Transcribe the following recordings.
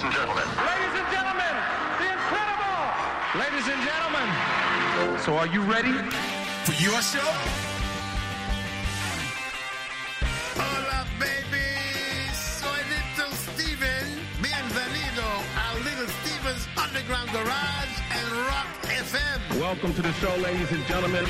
ladies and gentlemen. Ladies and gentlemen, the incredible! Ladies and gentlemen, so are you ready? For your show? Hola, baby. Soy Little Steven. Bienvenido a Little Steven's Underground Garage and Rock FM. Welcome to the show, ladies and gentlemen.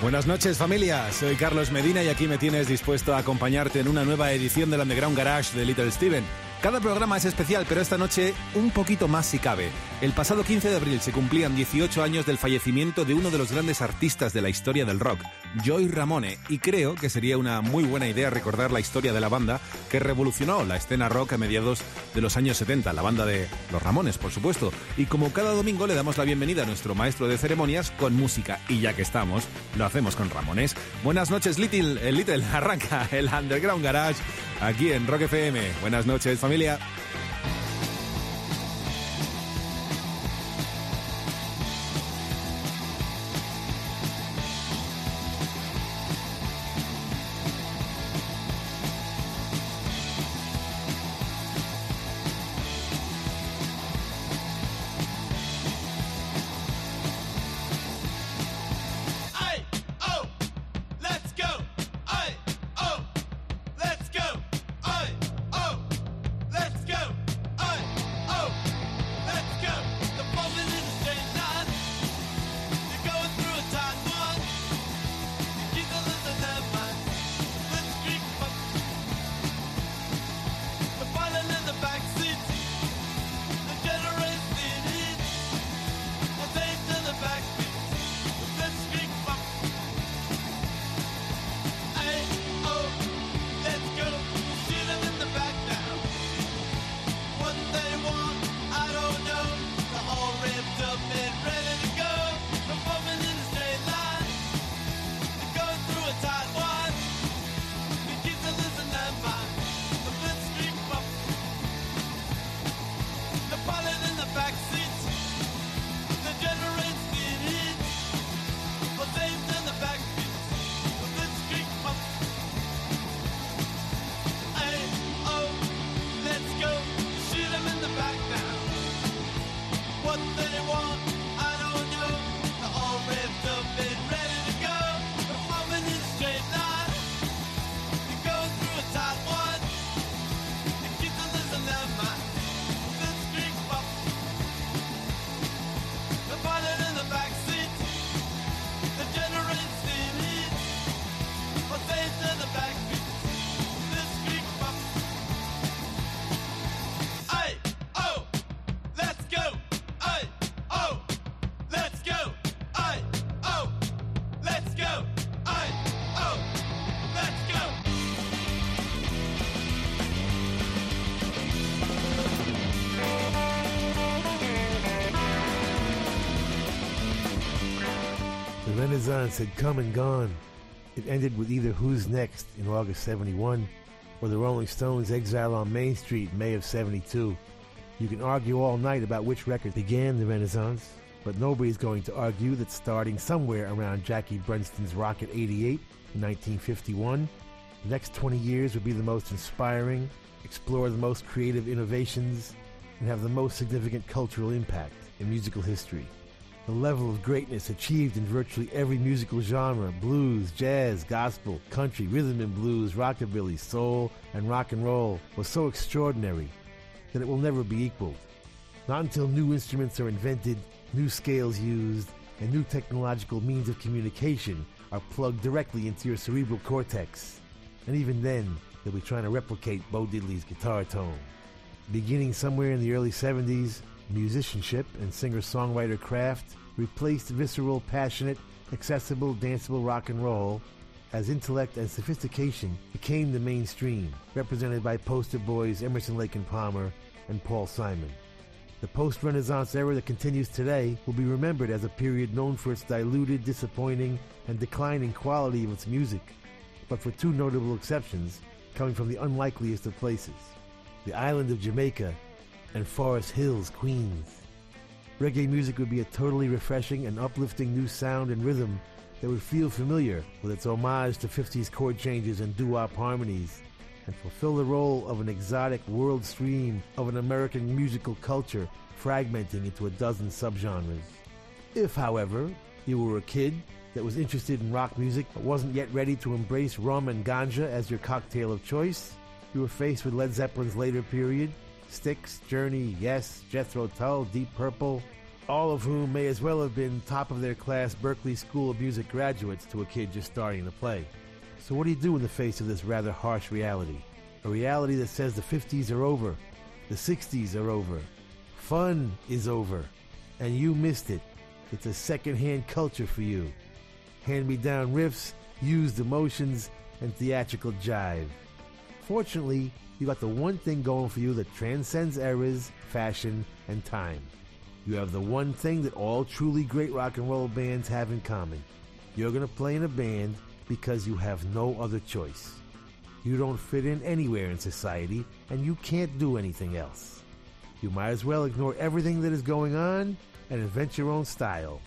Buenas noches familia, soy Carlos Medina y aquí me tienes dispuesto a acompañarte en una nueva edición del Underground Garage de Little Steven. Cada programa es especial, pero esta noche un poquito más si cabe. El pasado 15 de abril se cumplían 18 años del fallecimiento de uno de los grandes artistas de la historia del rock, Joy Ramone, y creo que sería una muy buena idea recordar la historia de la banda que revolucionó la escena rock a mediados de los años 70, la banda de Los Ramones, por supuesto. Y como cada domingo le damos la bienvenida a nuestro maestro de ceremonias con música, y ya que estamos, lo hacemos con Ramones. Buenas noches, Little, el Little, arranca el Underground Garage aquí en Rock FM. Buenas noches, familia. Renaissance had come and gone. It ended with either Who's Next in August 71 or the Rolling Stones' Exile on Main Street in May of 72. You can argue all night about which record began the Renaissance, but nobody's going to argue that starting somewhere around Jackie Brenston's Rocket 88 in 1951, the next 20 years would be the most inspiring, explore the most creative innovations, and have the most significant cultural impact in musical history. The level of greatness achieved in virtually every musical genre blues, jazz, gospel, country, rhythm and blues, rockabilly, soul, and rock and roll was so extraordinary that it will never be equaled. Not until new instruments are invented, new scales used, and new technological means of communication are plugged directly into your cerebral cortex. And even then, they'll be trying to replicate Bo Diddley's guitar tone. Beginning somewhere in the early 70s, musicianship and singer-songwriter craft replaced visceral, passionate, accessible, danceable rock and roll as intellect and sophistication became the mainstream, represented by poster boys Emerson, Lake and Palmer and Paul Simon. The post-Renaissance era that continues today will be remembered as a period known for its diluted, disappointing, and declining quality of its music, but for two notable exceptions coming from the unlikeliest of places, the island of Jamaica and Forest Hills, Queens. Reggae music would be a totally refreshing and uplifting new sound and rhythm that would feel familiar with its homage to 50s chord changes and doo-wop harmonies, and fulfill the role of an exotic world stream of an American musical culture fragmenting into a dozen subgenres. If, however, you were a kid that was interested in rock music but wasn't yet ready to embrace rum and ganja as your cocktail of choice, you were faced with Led Zeppelin's later period, Styx, Journey, Yes, Jethro Tull, Deep Purple, all of whom may as well have been top of their class Berklee School of Music graduates to a kid just starting to play. So what do you do in the face of this rather harsh reality? A reality that says the 50s are over, the 60s are over, fun is over, and you missed it. It's a second-hand culture for you. Hand-me-down riffs, used emotions, and theatrical jive. Fortunately, you got the one thing going for you that transcends eras, fashion, and time. You have the one thing that all truly great rock and roll bands have in common. You're going to play in a band because you have no other choice. You don't fit in anywhere in society, and you can't do anything else. You might as well ignore everything that is going on and invent your own style.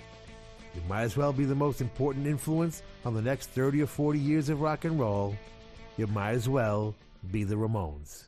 You might as well be the most important influence on the next 30 or 40 years of rock and roll. You might as well be the Ramones.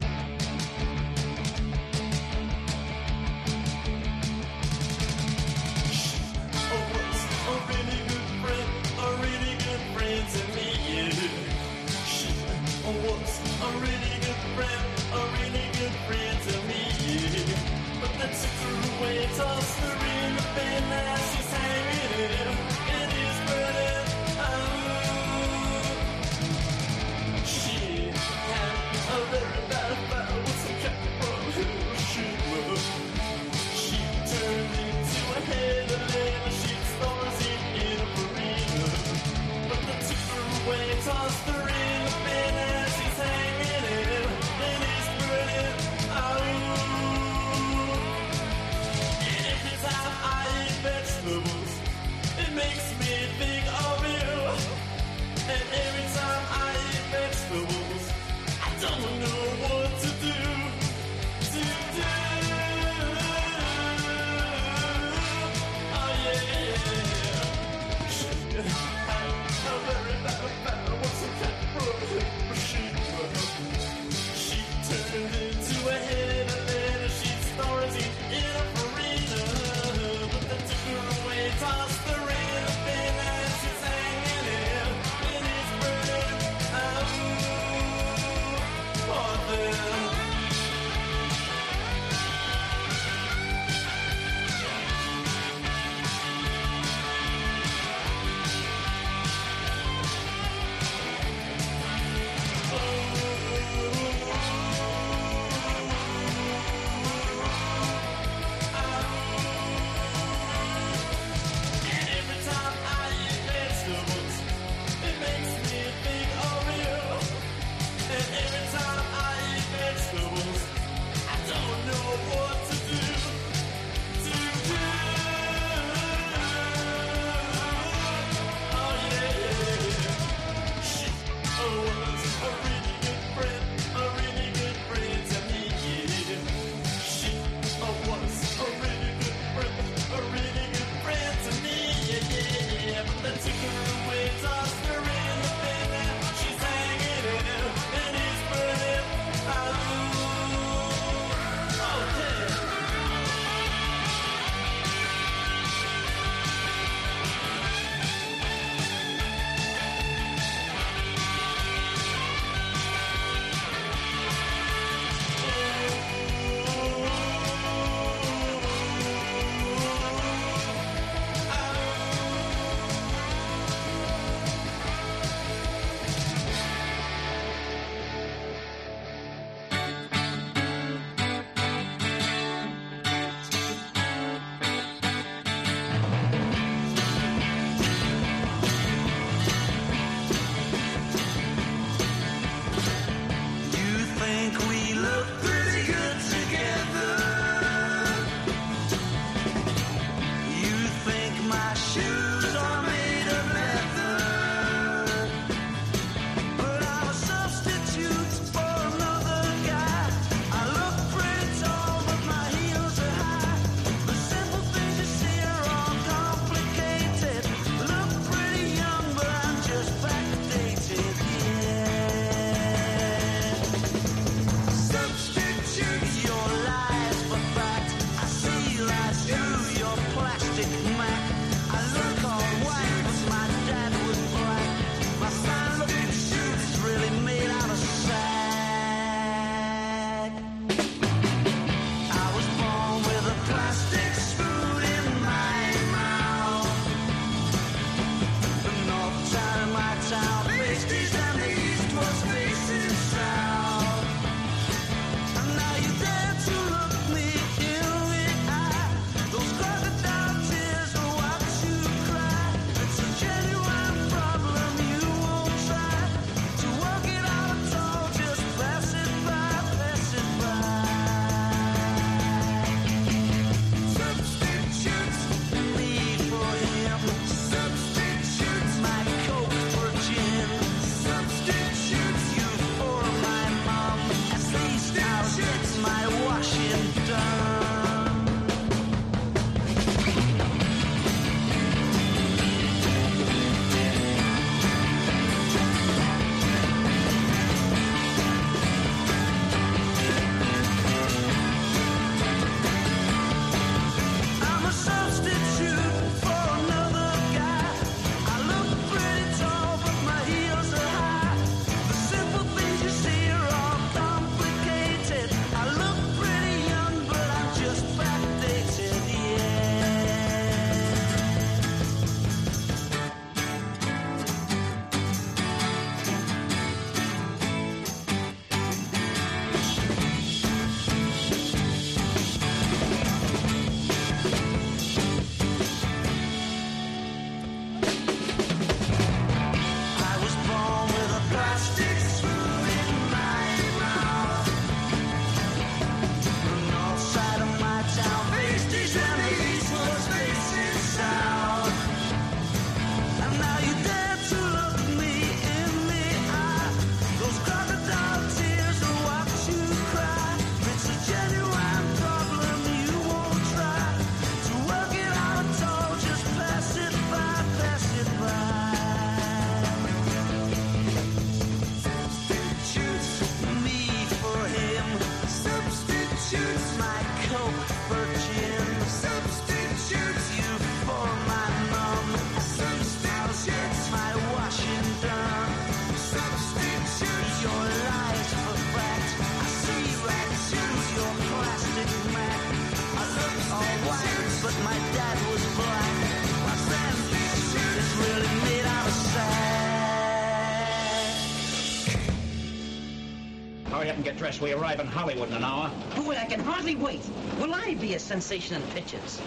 in Hollywood in an hour. Oh, Boy, I can hardly wait. Will I be a sensation in pictures?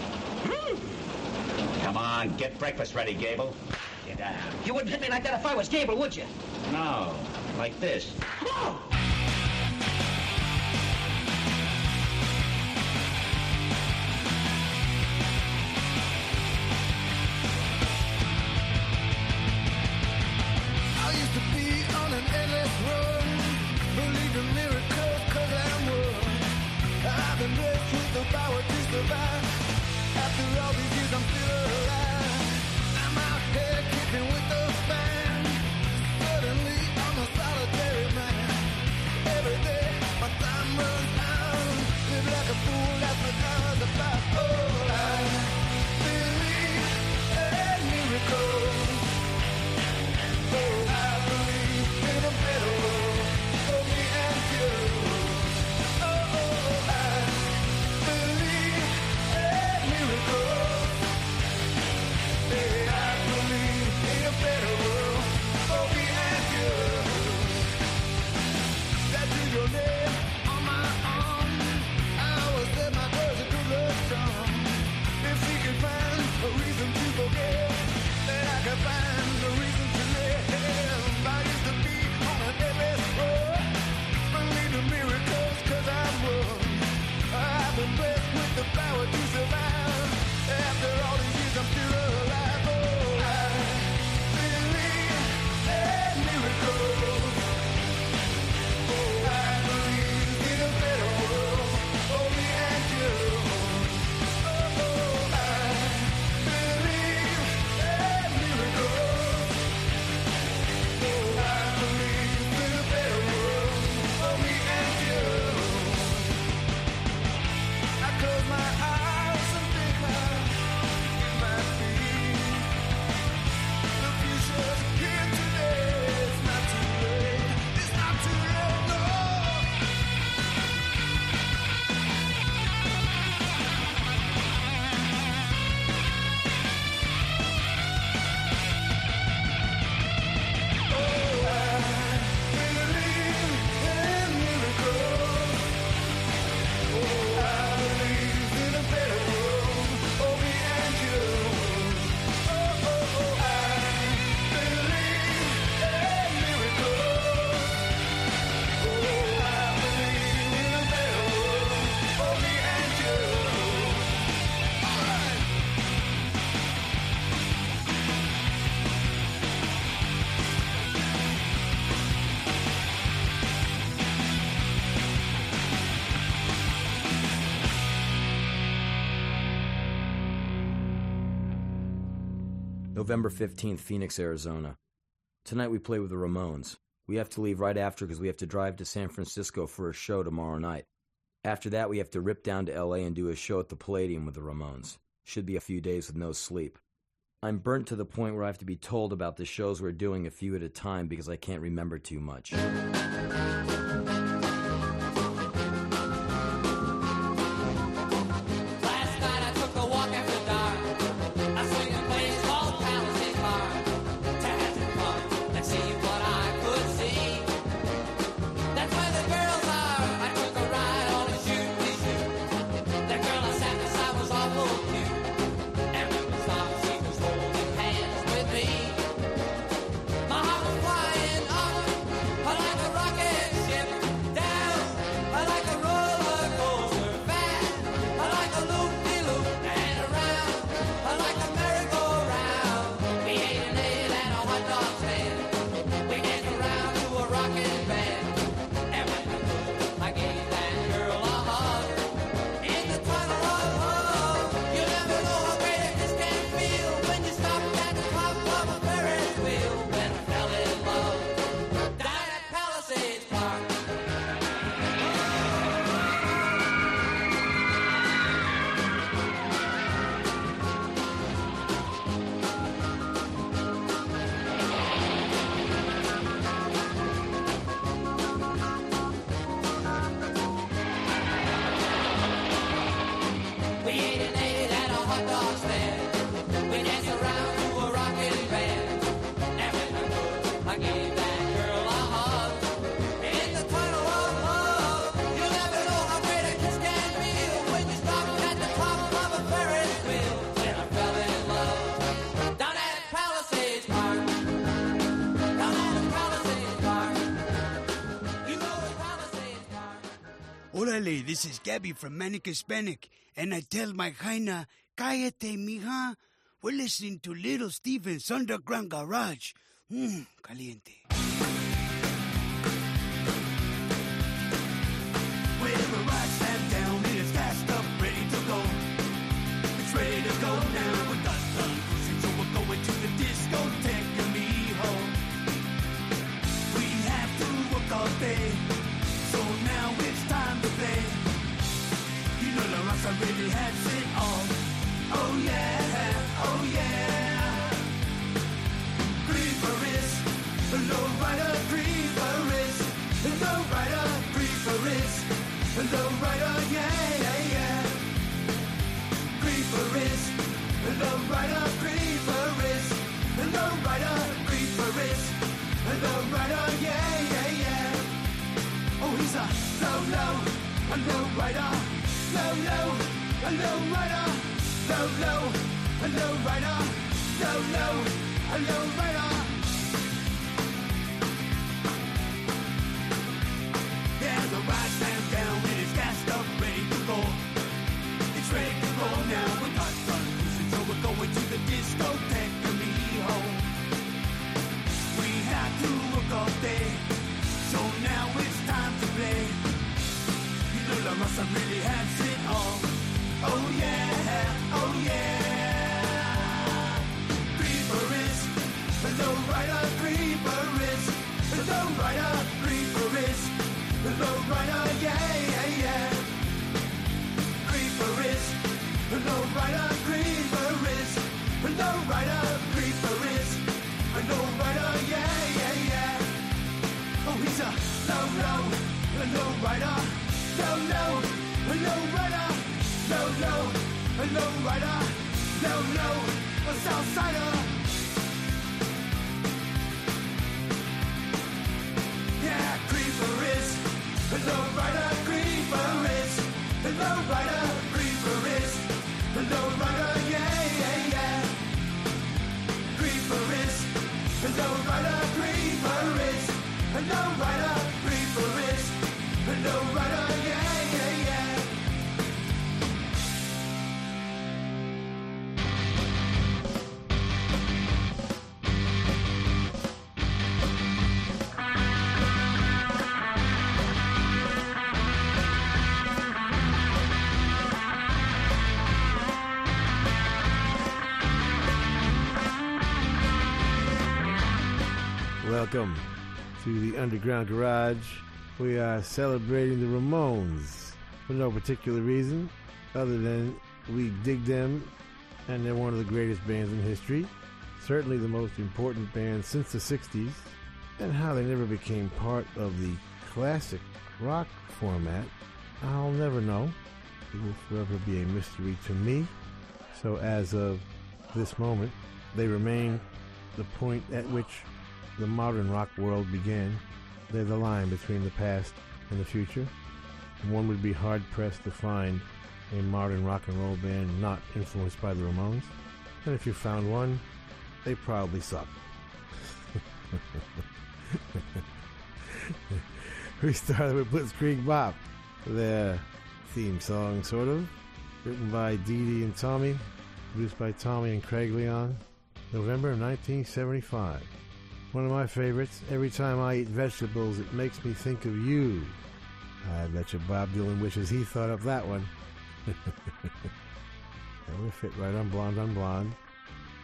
Hmm? Come on, get breakfast ready, Gable. Get down. You wouldn't hit me like that if I was Gable, would you? No, like this. November 15th, Phoenix, Arizona. Tonight we play with the Ramones. We have to leave right after because we have to drive to San Francisco for a show tomorrow night. After that, we have to rip down to LA and do a show at the Palladium with the Ramones. Should be a few days with no sleep. I'm burnt to the point where I have to be told about the shows we're doing a few at a time because I can't remember too much. Orale, this is Gabby from Manic Hispanic, and I tell my Jaina, Cállate, mija. We're listening to Little Steven's Underground Garage. Mmm, caliente. Really has it all. Oh yeah, oh yeah. Creeperis, low rider, creeperis, low rider, creeperis, low rider, yeah, yeah, yeah. Creeperis, low rider, creeperis, low rider, creeperis, low rider, yeah, yeah, yeah. Oh, he's a low, low, a low rider, low, low, a low rider, low, low, a low rider, low, low, a low rider. Yeah, the ride stands down it's gassed up, ready to go. It's ready to go now. We got done cruising, so we're going to the discotheque, mijo. We had to work all day, so now it's time to play. You know La Raza really all. Oh yeah, oh yeah. Creeper is, creeper is, creeper is, yeah, yeah, yeah. Creeper is, creeper is, creeper is, yeah, yeah, yeah. Oh, he's a low, low, low rider, low, low, low rider, low, low, low rider, low, low, a Southsider. Yeah, creeper is, a low rider, creeper is, a low rider, creeper is, a low rider, yeah, yeah, yeah. Creeper is, a low rider, creeper is, a low rider, creeper is, a low rider, Welcome to the Underground Garage. We are celebrating the Ramones for no particular reason other than we dig them and they're one of the greatest bands in history. Certainly the most important band since the 60s. And how they never became part of the classic rock format, I'll never know. It will forever be a mystery to me. So as of this moment, they remain the point at which the modern rock world began. They're the line between the past and the future. One would be hard pressed to find a modern rock and roll band not influenced by the Ramones. And if you found one, they probably suck. we started with Blitzkrieg Bop, their theme song, sort of, written by Dee Dee and Tommy, produced by Tommy and Craig Leon, November of 1975. One of my favorites. Every time I eat vegetables, it makes me think of you. I bet you Bob Dylan wishes he thought up that one. that would fit right on Blonde on Blonde.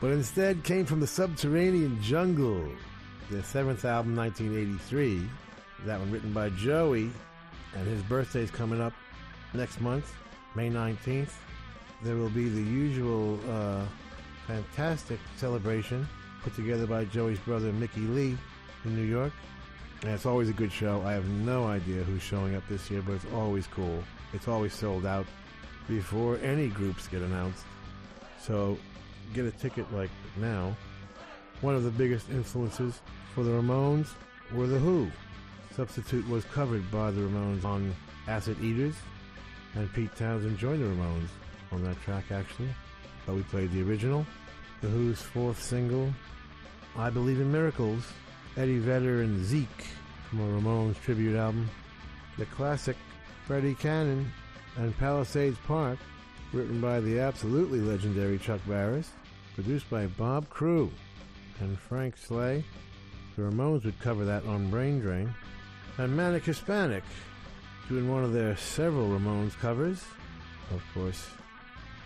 But instead came from the Subterranean Jungle, their seventh album, 1983. That one written by Joey, and his birthday's coming up next month, May 19th. There will be the usual uh, fantastic celebration put together by Joey's brother Mickey Leigh in New York. And it's always a good show. I have no idea who's showing up this year, but it's always cool. It's always sold out before any groups get announced. So get a ticket like now. One of the biggest influences for the Ramones were The Who. Substitute was covered by the Ramones on Acid Eaters, and Pete Townshend joined the Ramones on that track actually. But we played the original. The Who's fourth single, I Believe in Miracles, Eddie Vedder and Zeke from a Ramones tribute album. The classic Freddie Cannon, and Palisades Park, written by the absolutely legendary Chuck Barris, produced by Bob Crewe and Frank Slay. The Ramones would cover that on Brain Drain. And Manic Hispanic, doing one of their several Ramones covers. Of course,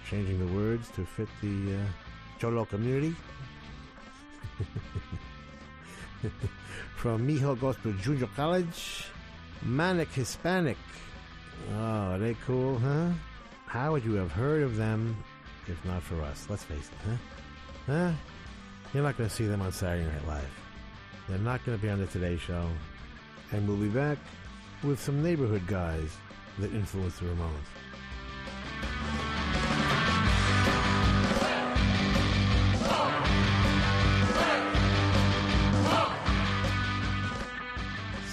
changing the words to fit the uh, Cholo community. From Mijo Goes to Junior College, Manic Hispanic. Oh, are they cool, huh? How would you have heard of them if not for us? Let's face it, huh? Huh? You're not going to see them on Saturday Night Live. They're not going to be on the Today Show. And we'll be back with some neighborhood guys that influenced the Ramones.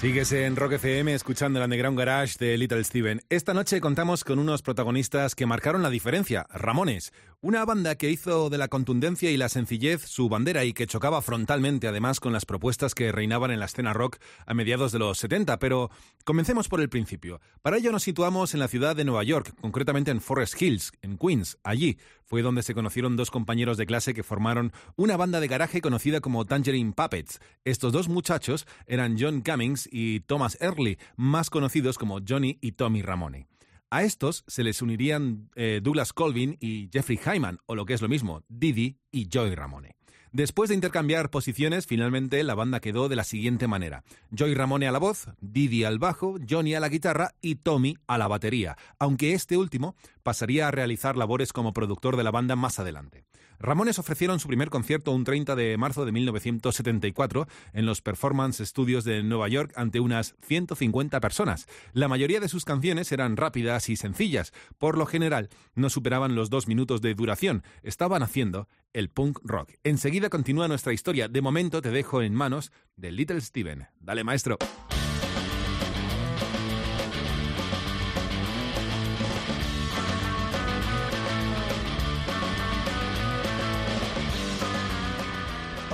Sigues en Rock FM escuchando el Underground Garage de Little Steven. Esta noche contamos con unos protagonistas que marcaron la diferencia, Ramones, una banda que hizo de la contundencia y la sencillez su bandera y que chocaba frontalmente además con las propuestas que reinaban en la escena rock a mediados de los 70, pero comencemos por el principio. Para ello nos situamos en la ciudad de Nueva York, concretamente en Forest Hills, en Queens. Allí fue donde se conocieron dos compañeros de clase que formaron una banda de garaje conocida como Tangerine Puppets. Estos dos muchachos eran John Cummings y Thomas Early, más conocidos como Johnny y Tommy Ramone. A estos se les unirían eh, Douglas Colvin y Jeffrey Hyman, o lo que es lo mismo, Didi y Joy Ramone. Después de intercambiar posiciones, finalmente la banda quedó de la siguiente manera. Joy Ramone a la voz, Didi al bajo, Johnny a la guitarra y Tommy a la batería, aunque este último pasaría a realizar labores como productor de la banda más adelante. Ramones ofrecieron su primer concierto un 30 de marzo de 1974 en los Performance Studios de Nueva York ante unas 150 personas. La mayoría de sus canciones eran rápidas y sencillas, por lo general no superaban los dos minutos de duración. Estaban haciendo el punk rock. Enseguida continúa nuestra historia. De momento te dejo en manos de Little Steven. Dale, maestro.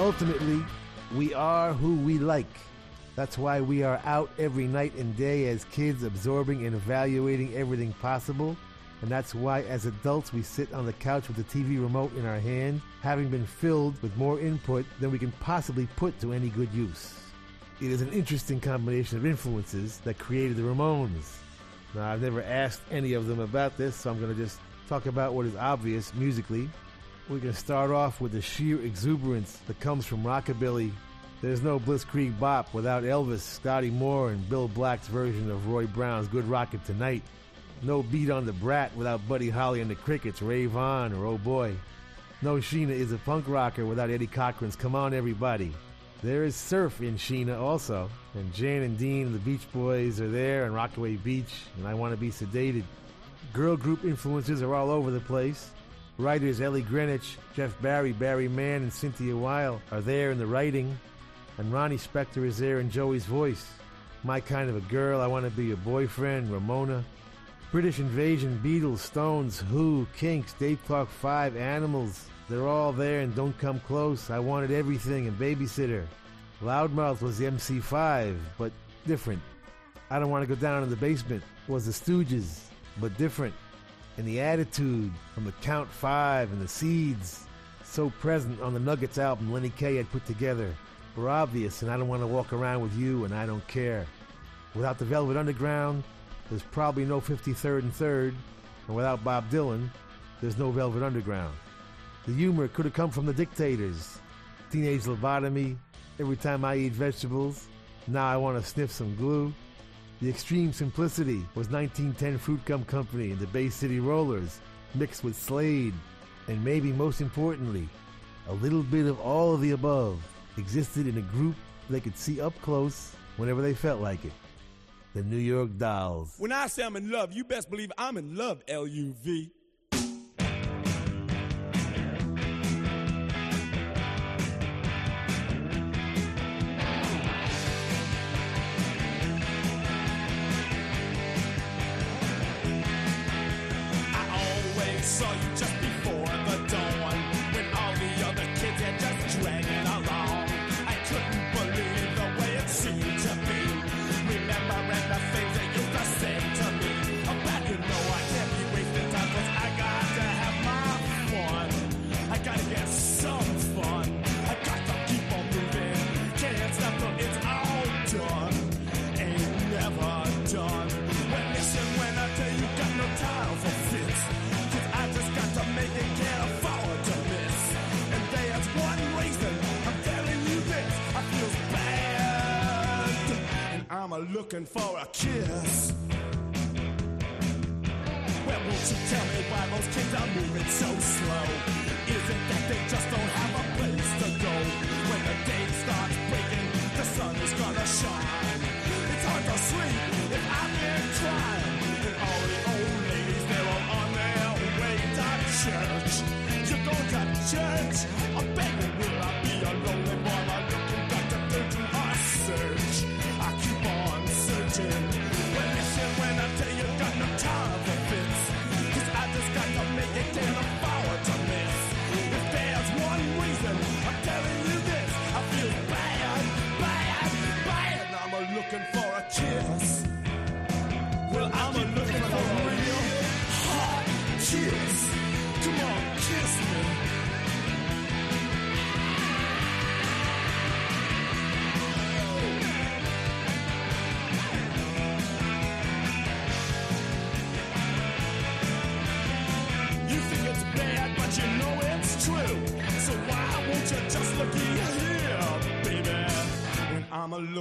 Ultimately, we are who we like. That's why we are out every night and day as kids, absorbing and evaluating everything possible. And that's why, as adults, we sit on the couch with the TV remote in our hand, having been filled with more input than we can possibly put to any good use. It is an interesting combination of influences that created the Ramones. Now, I've never asked any of them about this, so I'm going to just talk about what is obvious musically. We can start off with the sheer exuberance that comes from rockabilly. There's no Blitzkrieg Bop without Elvis, Scotty Moore, and Bill Black's version of Roy Brown's Good Rockin' Tonight. No beat on the Brat without Buddy Holly and the Crickets, Rave On, or Oh Boy. No Sheena is a punk rocker without Eddie Cochran's Come On Everybody. There is surf in Sheena also, and Jan and Dean and the Beach Boys are there, and Rockaway Beach, and I Want to Be Sedated. Girl group influences are all over the place. Writers Ellie Greenwich, Jeff Barry, Barry Mann, and Cynthia Weil are there in the writing, and Ronnie Spector is there in Joey's voice. My kind of a girl, I want to be your boyfriend, Ramona. British Invasion, Beatles, Stones, Who, Kinks, Dave Clark 5, Animals. They're all there and don't come close. I wanted everything and babysitter. Loudmouth was the MC5, but different. I don't want to go down in the basement was the Stooges, but different. And the attitude from the Count 5 and the Seeds, so present on the Nuggets album Lenny Kaye had put together, were obvious, and I don't want to walk around with you, and I don't care. Without the Velvet Underground, there's probably no 53rd and 3rd, and without Bob Dylan, there's no Velvet Underground. The humor could have come from the dictators. Teenage lobotomy, every time I eat vegetables, now I want to sniff some glue. The extreme simplicity was 1910 Fruitgum Company and the Bay City Rollers, mixed with Slade, and maybe most importantly, a little bit of all of the above existed in a group they could see up close whenever they felt like it. The New York Dolls. When I say I'm in love, you best believe I'm in love, L U V.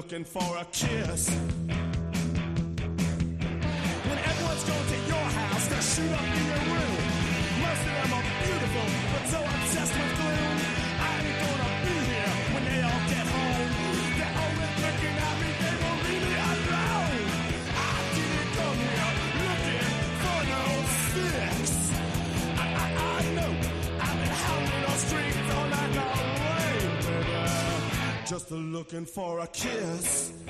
looking for a kiss. looking for a kiss.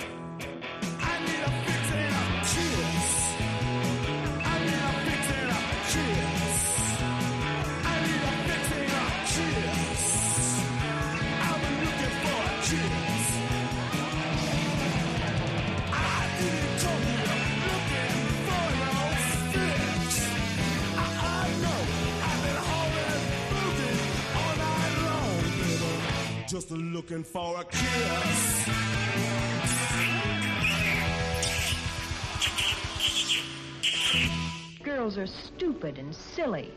just looking for a kiss. Girls are stupid and silly.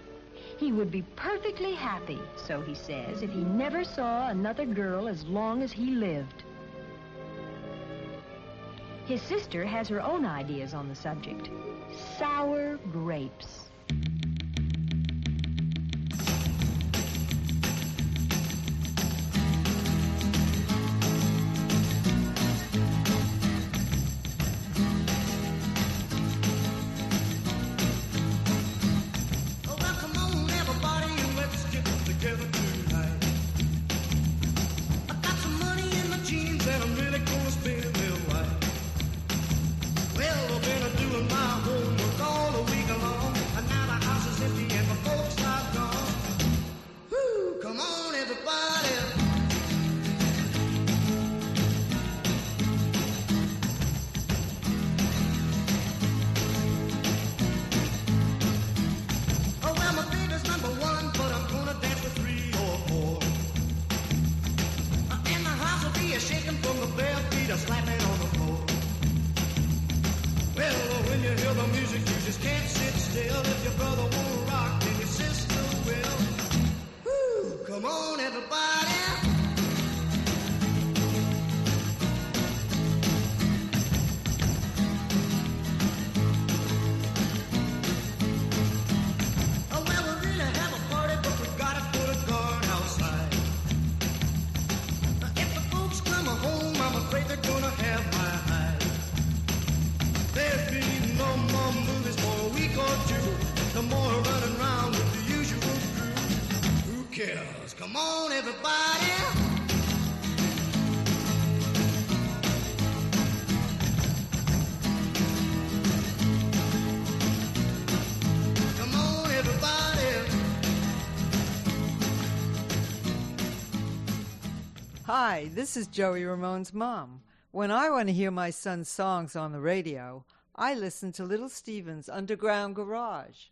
He would be perfectly happy, so he says, if he never saw another girl as long as he lived. His sister has her own ideas on the subject. Sour grapes. Hi, this is Joey Ramone's mom. When I want to hear my son's songs on the radio, I listen to Little Steven's Underground Garage.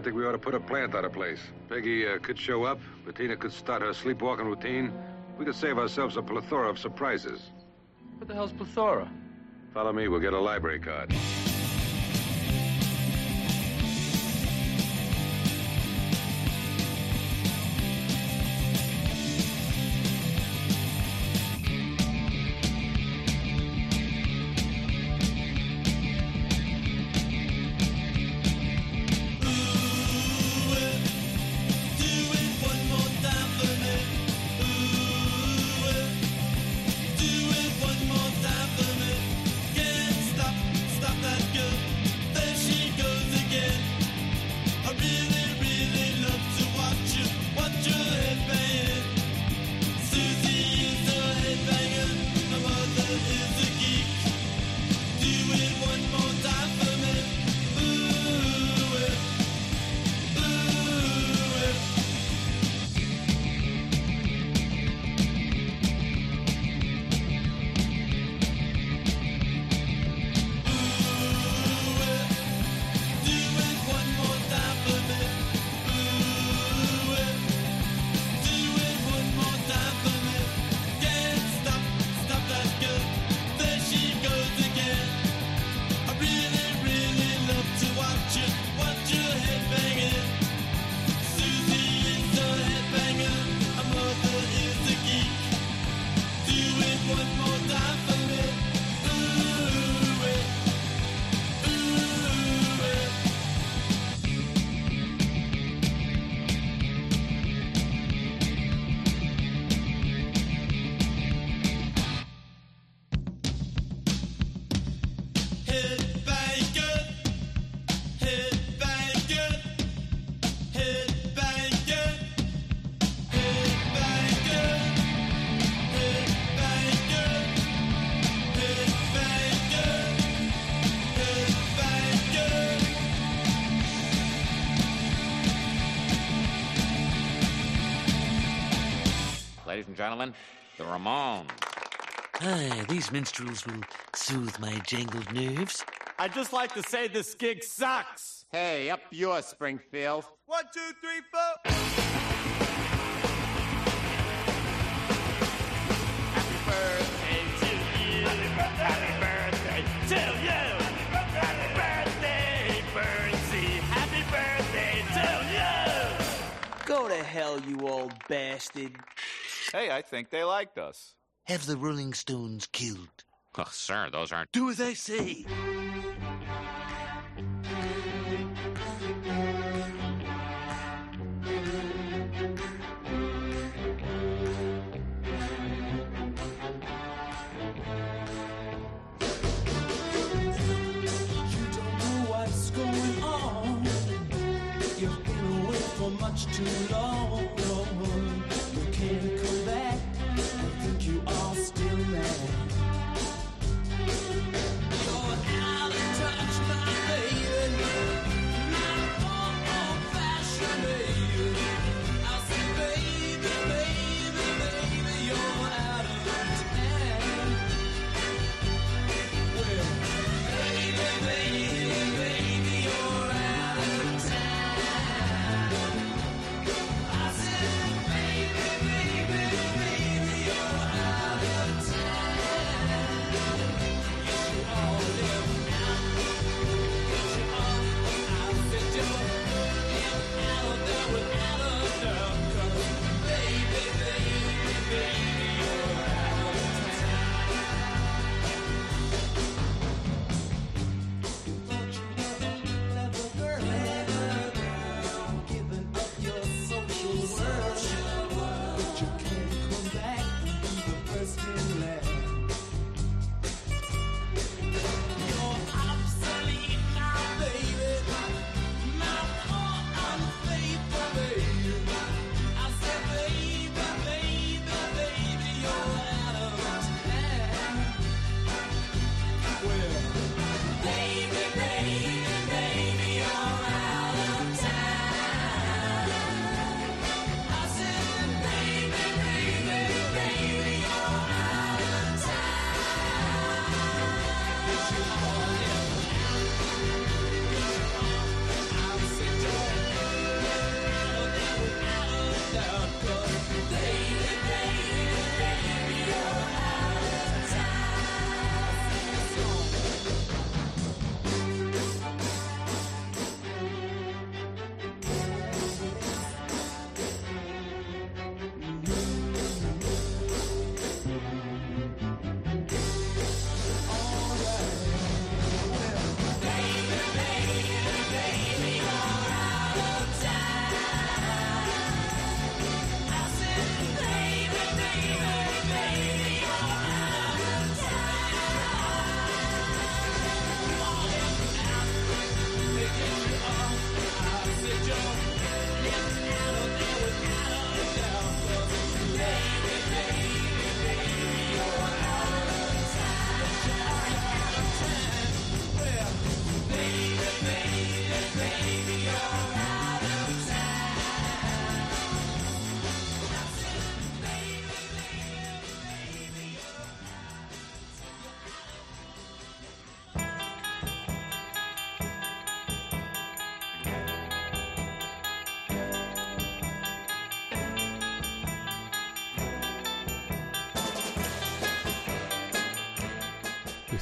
I think we ought to put a plant out of place. Peggy uh, could show up. Bettina could start her sleepwalking routine. We could save ourselves a plethora of surprises. What the hell's plethora? Follow me, we'll get a library card. The Ramones. Ah, these minstrels will soothe my jangled nerves. I'd just like to say this gig sucks. Hey, up yours, Springfield. One, two, three, four. Happy birthday to you. Happy birthday to you. Happy birthday, Burnsie. Happy birthday to you. Go to hell, you old bastard. Hey, I think they liked us. Have the Rolling Stones killed. Oh, sir, those aren't. Do as I say. You don't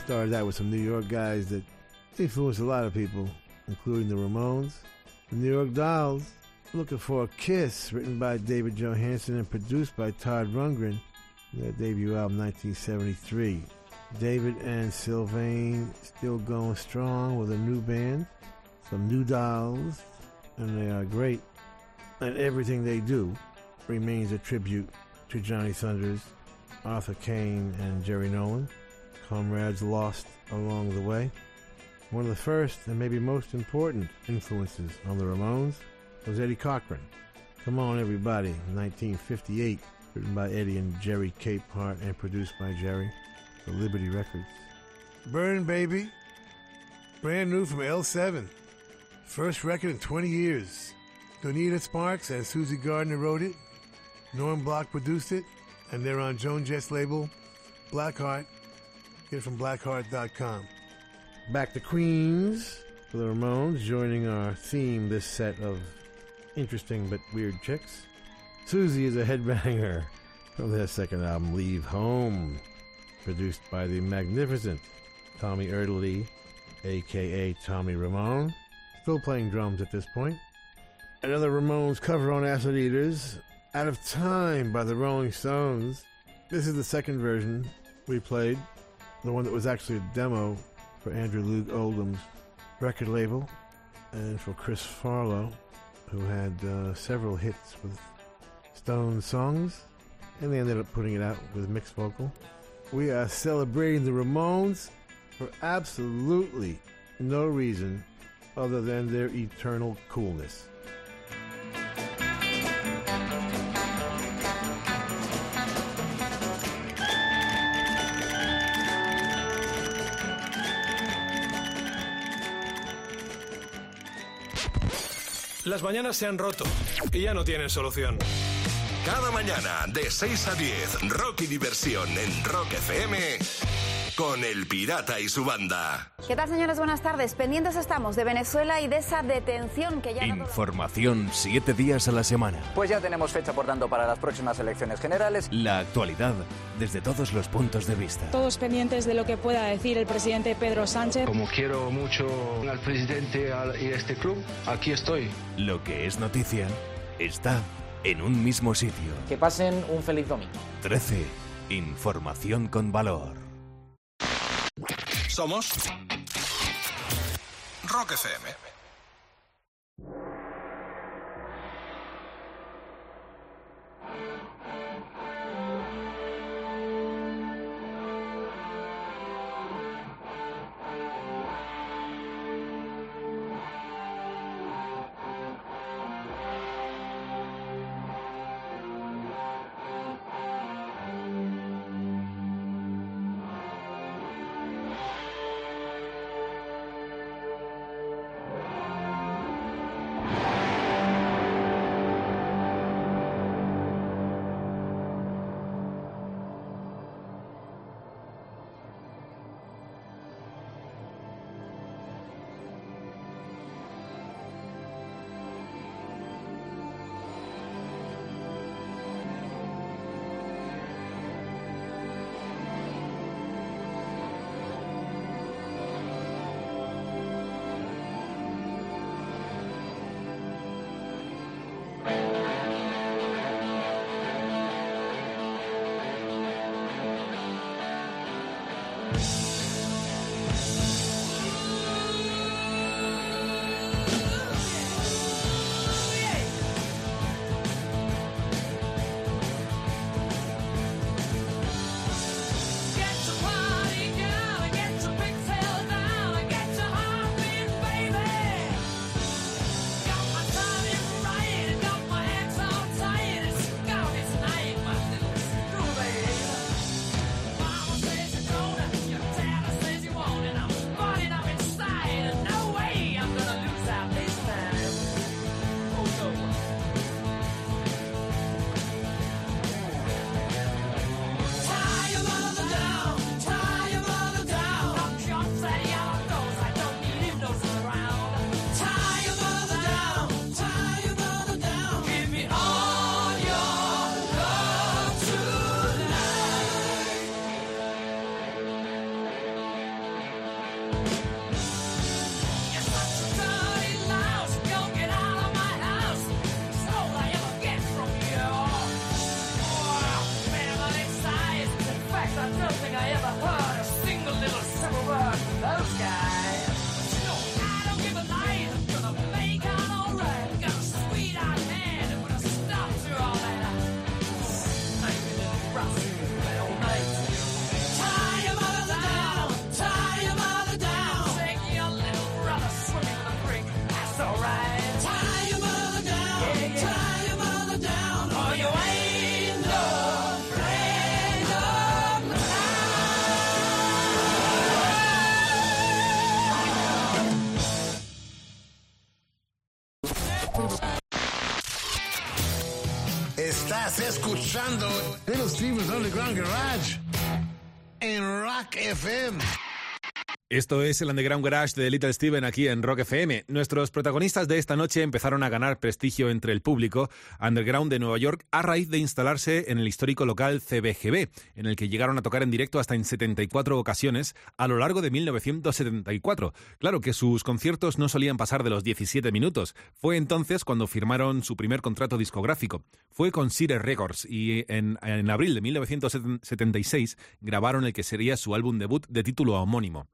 started out with some New York guys that influenced a lot of people, including the Ramones, the New York Dolls, Looking for a Kiss, written by David Johansen and produced by Todd Rundgren, their debut album 1973. David and Sylvain still going strong with a new band, some new dolls, and they are great. And everything they do remains a tribute to Johnny Thunders, Arthur Kane, and Jerry Nolan, comrades lost along the way. One of the first and maybe most important influences on the Ramones was Eddie Cochran. Come on, everybody, 1958, written by Eddie and Jerry Capehart and produced by Jerry for Liberty Records. Burn Baby, brand new from L7. First record in 20 years. Donita Sparks and Suzi Gardner wrote it. Norm Block produced it, and they're on Joan Jett's label, Blackheart. Get it from blackheart.com. Back to Queens for the Ramones, joining our theme this set of interesting but weird chicks. Susie is a headbanger from their second album, Leave Home, produced by the magnificent Tommy Erdelyi, aka Tommy Ramone, still playing drums at this point. Another Ramones cover on Acid Eaters, Out of Time by the Rolling Stones. This is the second version we played, the one that was actually a demo for Andrew Loog Oldham's record label and for Chris Farlowe, who had uh, several hits with Stone songs, and they ended up putting it out with mixed vocal. We are celebrating the Ramones for absolutely no reason other than their eternal coolness. Las mañanas se han roto y ya no tienen solución. Cada mañana de 6 a 10, rock y diversión en Rock FM con El Pirata y su banda. ¿Qué tal, señores? Buenas tardes. Pendientes estamos de Venezuela y de esa detención que ya... Información siete días a la semana. Pues ya tenemos fecha, por tanto, para las próximas elecciones generales. La actualidad desde todos los puntos de vista. Todos pendientes de lo que pueda decir el presidente Pedro Sánchez. Como quiero mucho al presidente y a este club, aquí estoy. Lo que es noticia está en un mismo sitio. Que pasen un feliz domingo. 13. Información con valor. Somos Rock FM. Escuchando Little Steven's Underground Garage en Rock FM. Esto es el Underground Garage de Little Steven aquí en Rock FM. Nuestros protagonistas de esta noche empezaron a ganar prestigio entre el público underground de Nueva York a raíz de instalarse en el histórico local CBGB, en el que llegaron a tocar en directo hasta en 74 ocasiones a lo largo de 1974. Claro que sus conciertos no solían pasar de los 17 minutos. Fue entonces cuando firmaron su primer contrato discográfico. Fue con Cire Records y en, en abril de 1976 grabaron el que sería su álbum debut de título homónimo.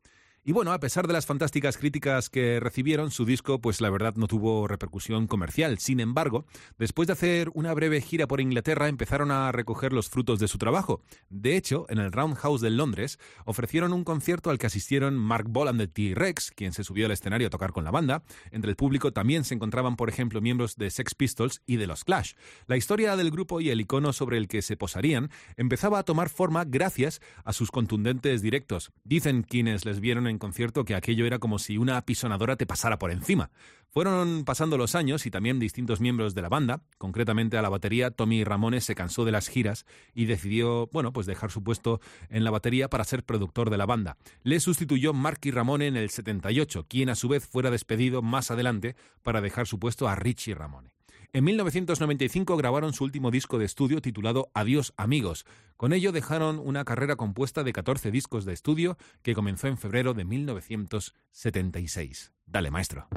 Y bueno, a pesar de las fantásticas críticas que recibieron, su disco, pues la verdad no tuvo repercusión comercial. Sin embargo, después de hacer una breve gira por Inglaterra, empezaron a recoger los frutos de su trabajo. De hecho, en el Roundhouse de Londres, ofrecieron un concierto al que asistieron Mark Boland de T-Rex, quien se subió al escenario a tocar con la banda. Entre el público también se encontraban, por ejemplo, miembros de Sex Pistols y de los Clash. La historia del grupo y el icono sobre el que se posarían empezaba a tomar forma gracias a sus contundentes directos. Dicen quienes les vieron en concierto que aquello era como si una apisonadora te pasara por encima. Fueron pasando los años y también distintos miembros de la banda, concretamente a la batería, Tommy Ramones se cansó de las giras y decidió, bueno, pues dejar su puesto en la batería para ser productor de la banda. Le sustituyó Marky Ramone en el 78, quien a su vez fuera despedido más adelante para dejar su puesto a Richie Ramone. En 1995 grabaron su último disco de estudio titulado Adiós amigos. Con ello dejaron una carrera compuesta de 14 discos de estudio que comenzó en febrero de 1976. Dale, maestro.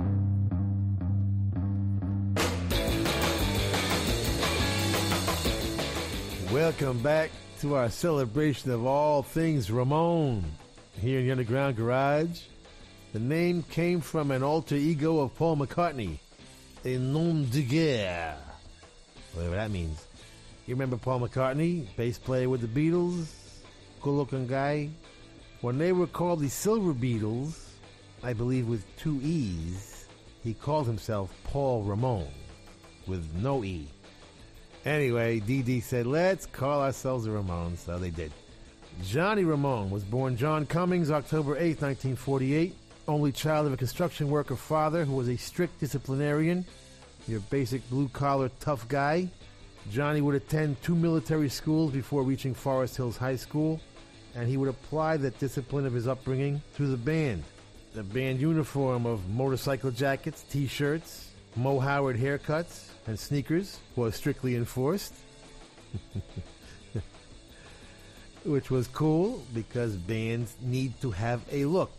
Welcome back to our celebration of all things Ramon here in the Underground Garage. The name came from an alter ego of Paul McCartney, a nom de guerre, whatever that means. You remember Paul McCartney, bass player with the Beatles, good looking guy? When they were called the Silver Beatles, I believe with two E's, he called himself Paul Ramon with no E. Anyway, Dee Dee said, let's call ourselves the Ramones, so they did. Johnny Ramone was born John Cummings, October 8, 1948, only child of a construction worker father who was a strict disciplinarian, your basic blue collar tough guy. Johnny would attend two military schools before reaching Forest Hills High School, and he would apply that discipline of his upbringing through the band. The band uniform of motorcycle jackets, t shirts, Moe Howard haircuts, and sneakers was strictly enforced. Which was cool because bands need to have a look.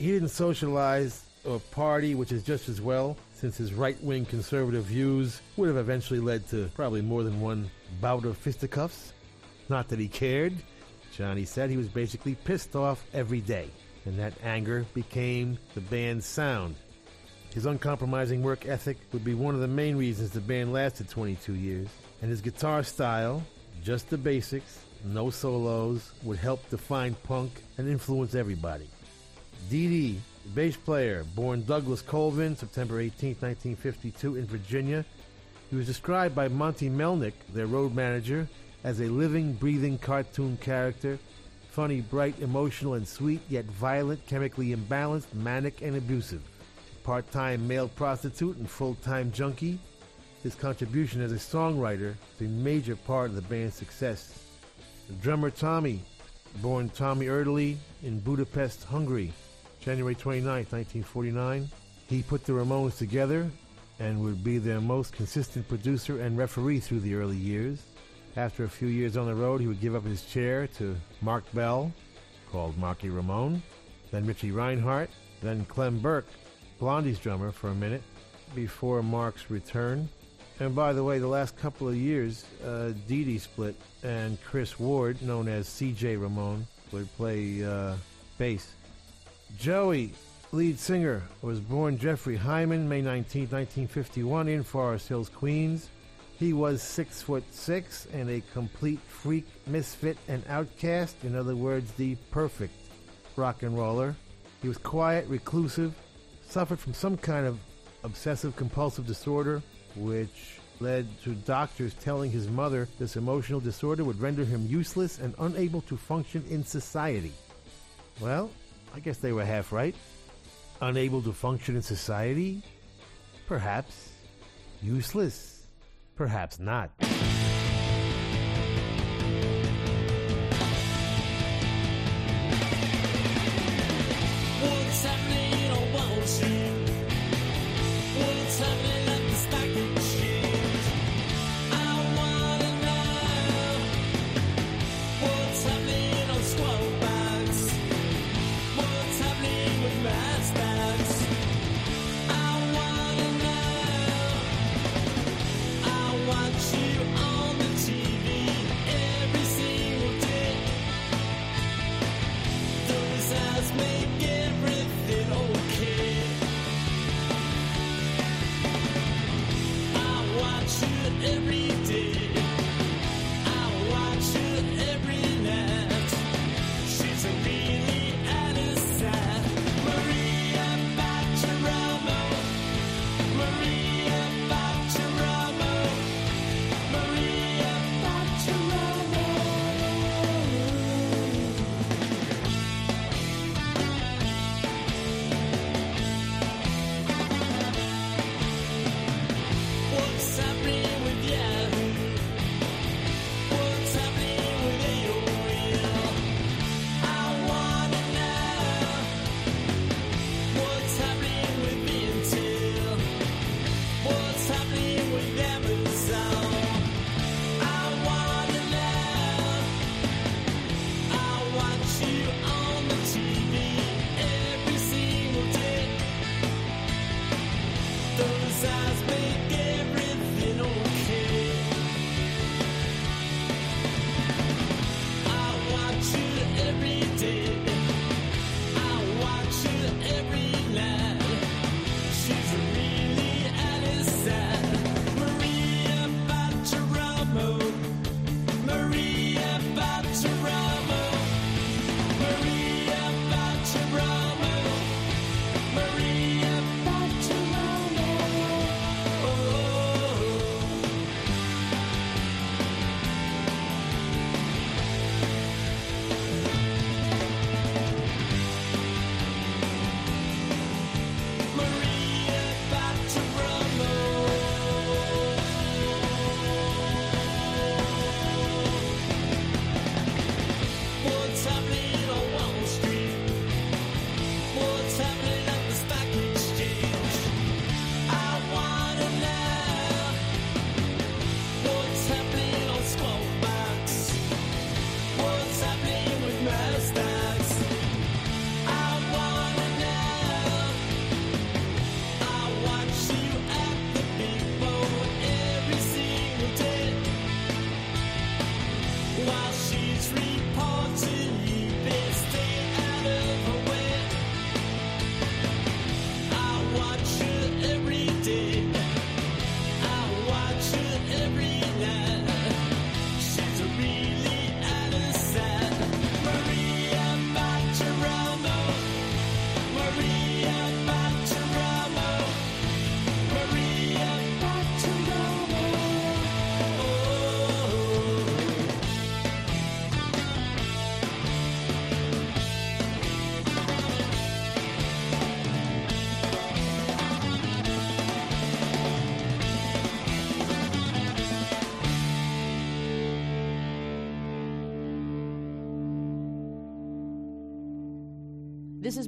He didn't socialize or party, which is just as well, since his right wing conservative views would have eventually led to probably more than one bout of fisticuffs. Not that he cared. Johnny said he was basically pissed off every day, and that anger became the band's sound. His uncompromising work ethic would be one of the main reasons the band lasted 22 years, and his guitar style, just the basics, no solos, would help define punk and influence everybody. Dee Dee, bass player, born Douglas Colvin, September 18, 1952, in Virginia. He was described by Monte Melnick, their road manager, as a living, breathing cartoon character, funny, bright, emotional, and sweet, yet violent, chemically imbalanced, manic, and abusive. Part time male prostitute and full time junkie, his contribution as a songwriter is a major part of the band's success. Drummer Tommy, born Tommy Erdelyi in Budapest, Hungary, January 29, 1949. He put the Ramones together and would be their most consistent producer and referee through the early years. After a few years on the road, he would give up his chair to Marc Bell, called Marky Ramone, then Richie Reinhardt, then Clem Burke, Blondie's drummer, for a minute before Mark's return. And by the way, the last couple of years, uh, Dee Dee split, and Chris Ward, known as CJ Ramone, would play uh, bass. Joey, lead singer, was born Jeffrey Hyman, May 19, 1951, in Forest Hills, Queens. He was six foot six and a complete freak, misfit, and outcast. In other words, the perfect rock and roller. He was quiet, reclusive, suffered from some kind of obsessive compulsive disorder, which led to doctors telling his mother this emotional disorder would render him useless and unable to function in society. Well, I guess they were half right. Unable to function in society? Perhaps. Useless? Perhaps not.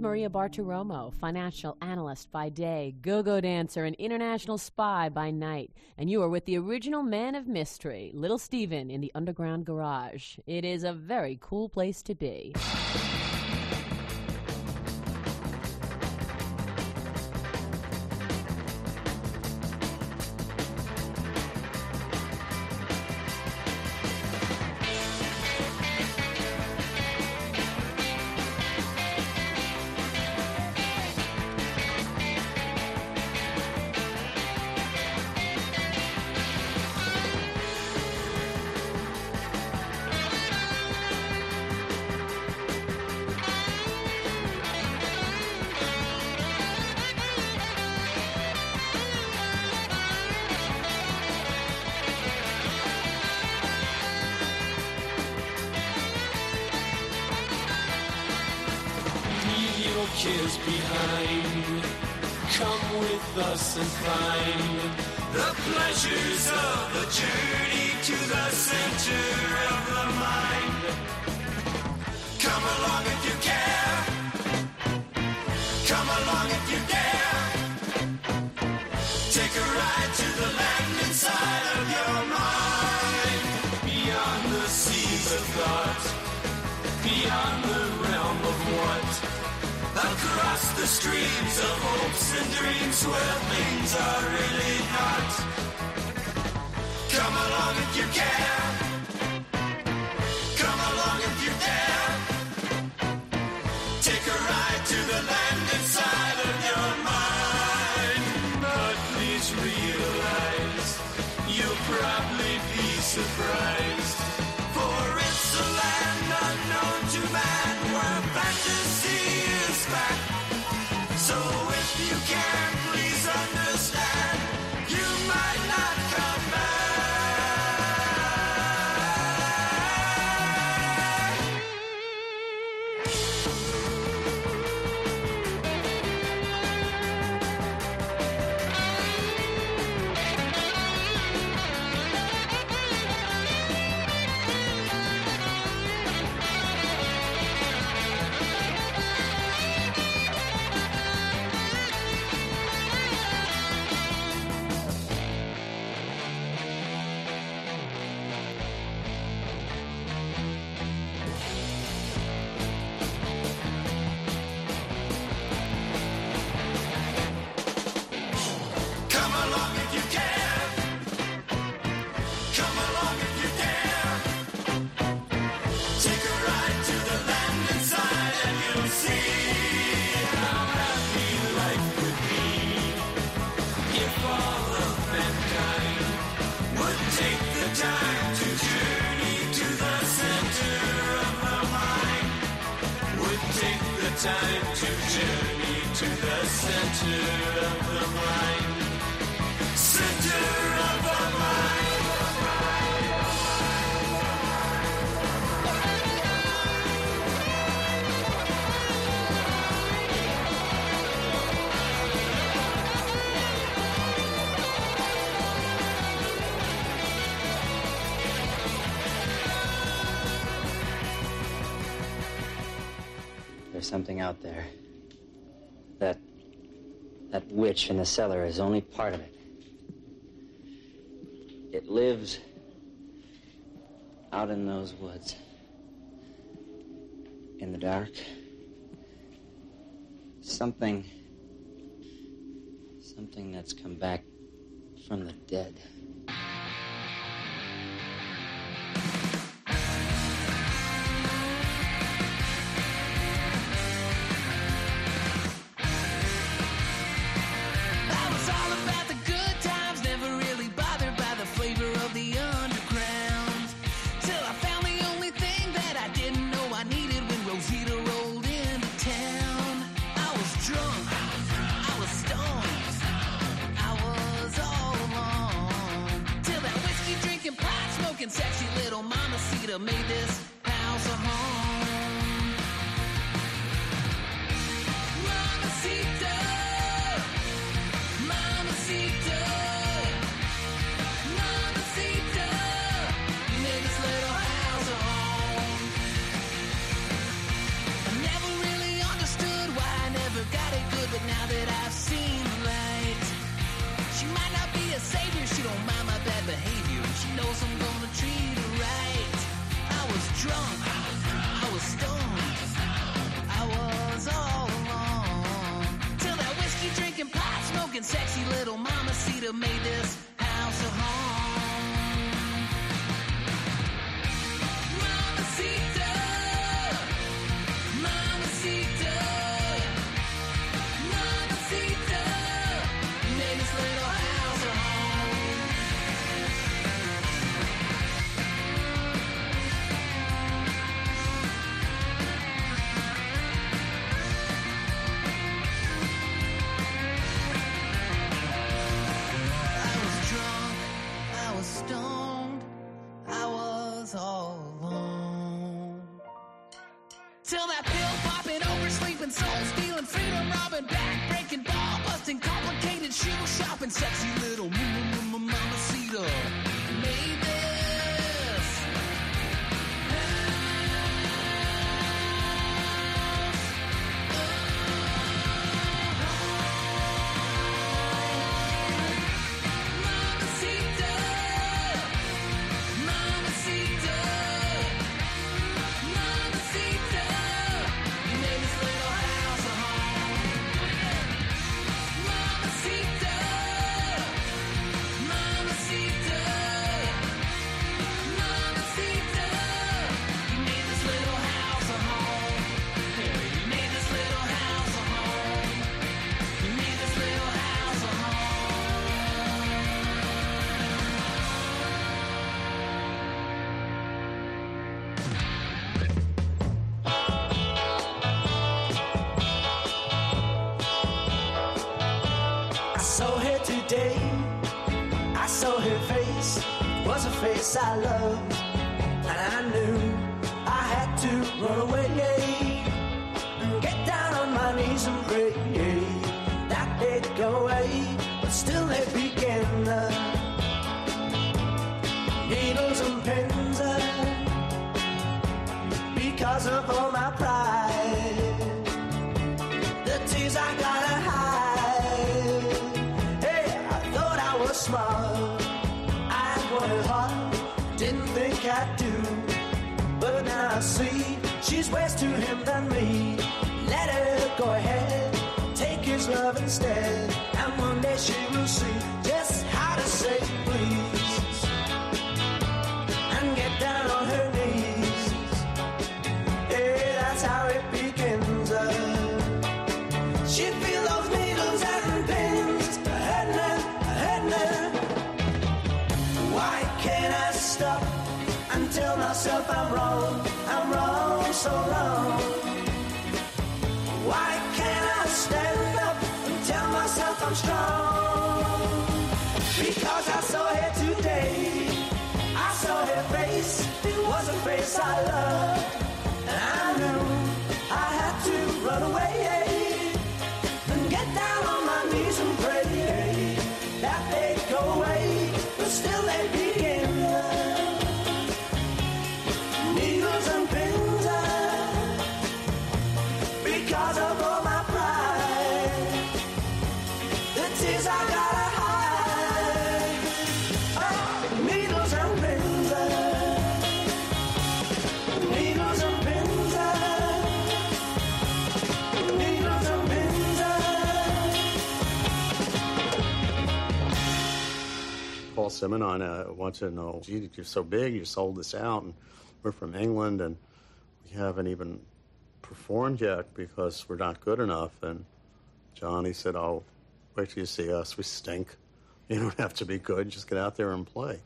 Maria Bartiromo, financial analyst by day, go go dancer, and international spy by night. And you are with the original man of mystery, Little Steven, in the underground garage. It is a very cool place to be. the streams of hopes and dreams where things are really not. Come along if you can. rich in the cellar is only part of it. It lives out in those woods. In the dark. Something. Something that's come back from the dead. place I love. seminar and I want to know, gee, you're so big, you sold this out, and we're from England, and we haven't even performed yet because we're not good enough. And Johnny said, oh, wait till you see us. We stink. You don't have to be good. Just get out there and play.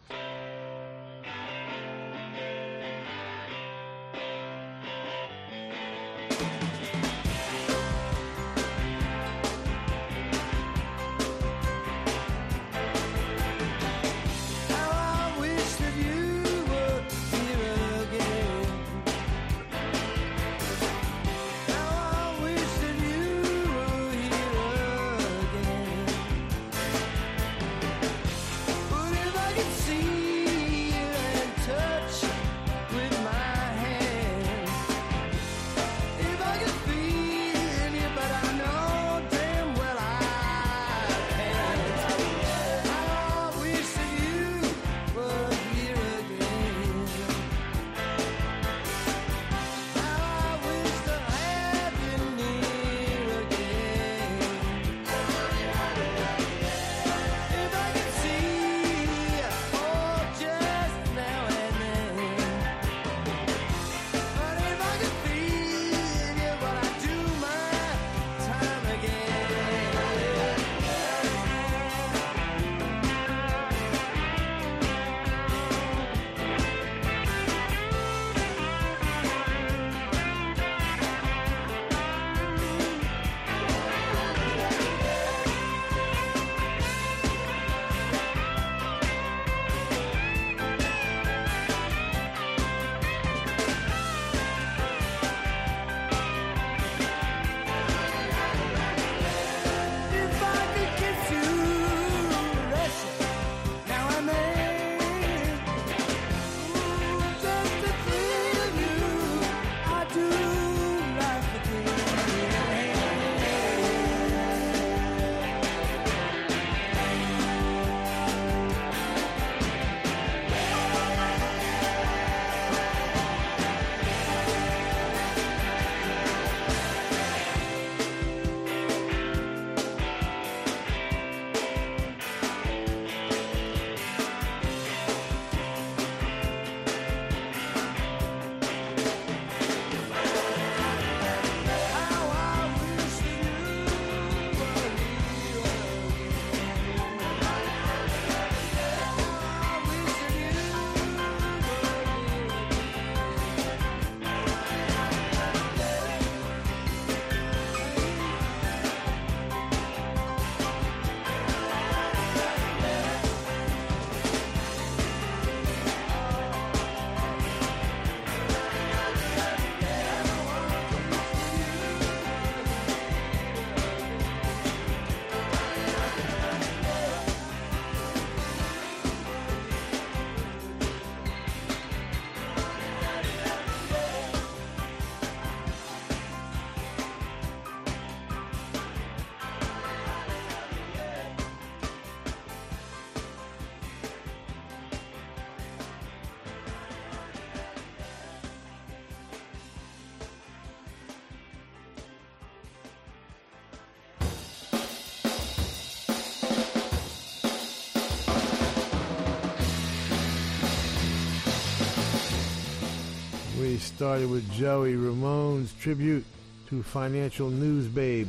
Started with Joey Ramone's tribute to financial news babe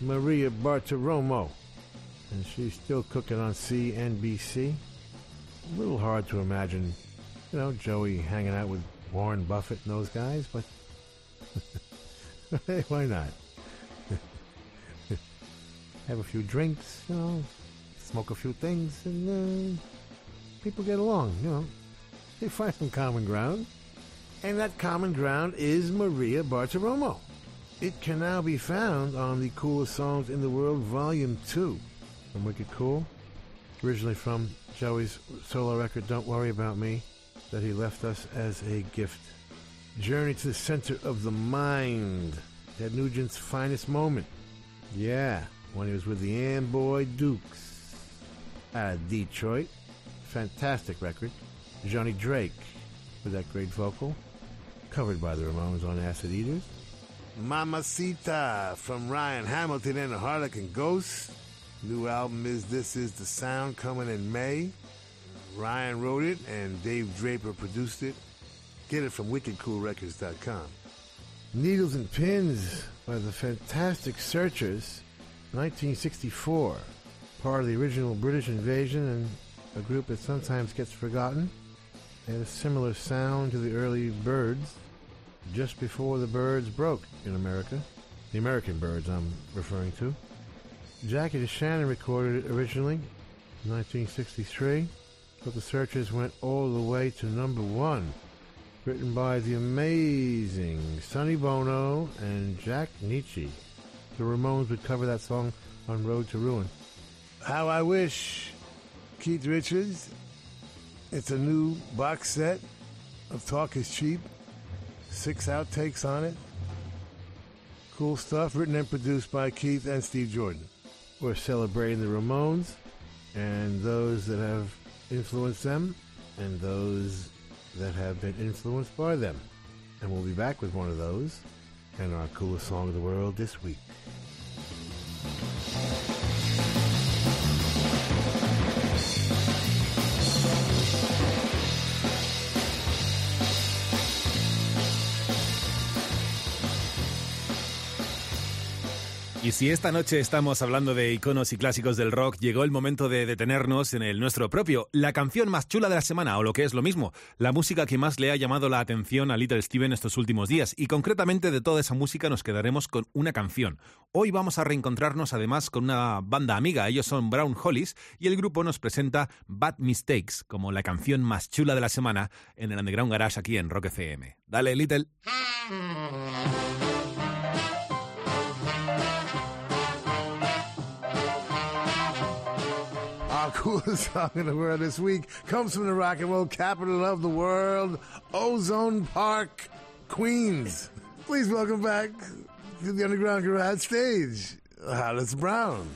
Maria Bartiromo. And she's still cooking on CNBC. A little hard to imagine, you know, Joey hanging out with Warren Buffett and those guys, but hey, why not? Have a few drinks, you know, smoke a few things, and uh, people get along, you know. They find some common ground. And that common ground is Maria Bartiromo. It can now be found on the Coolest Songs in the World Volume 2 from Wicked Cool. Originally from Joey's solo record, Don't Worry About Me, that he left us as a gift. Journey to the Center of the Mind. Ted Nugent's finest moment. Yeah, when he was with the Amboy Dukes out of Detroit. Fantastic record. Johnny Drake with that great vocal. Covered by the Ramones on Acid Eaters. Mamacita from Ryan Hamilton and the Harlequin Ghost. New album is This Is the Sound coming in May. Ryan wrote it and Dave Draper produced it. Get it from wickedcoolrecords.com. Needles and Pins by the Fantastic Searchers, 1964. Part of the original British invasion and a group that sometimes gets forgotten. They had a similar sound to the early Byrds, just before the Byrds broke in America. The American Byrds, I'm referring to. Jackie DeShannon recorded it originally, 1963, but the Searchers went all the way to number one. Written by the amazing Sonny Bono and Jack Nitzsche. The Ramones would cover that song on Road to Ruin. How I wish Keith Richards. It's a new box set of Talk is Cheap. Six outtakes on it. Cool stuff, written and produced by Keith and Steve Jordan. We're celebrating the Ramones and those that have influenced them and those that have been influenced by them. And we'll be back with one of those and our coolest song of the world this week. Y si esta noche estamos hablando de iconos y clásicos del rock, llegó el momento de detenernos en el nuestro propio, la canción más chula de la semana, o lo que es lo mismo, la música que más le ha llamado la atención a Little Steven estos últimos días. Y concretamente de toda esa música nos quedaremos con una canción. Hoy vamos a reencontrarnos además con una banda amiga, ellos son Brown Hollies, y el grupo nos presenta Bad Mistakes como la canción más chula de la semana en el Underground Garage aquí en Rock FM. Dale, Little. coolest song in the world this week comes from the rock and roll capital of the world, Ozone Park, Queens. Please welcome back to the Underground Garage stage, Hollis Brown.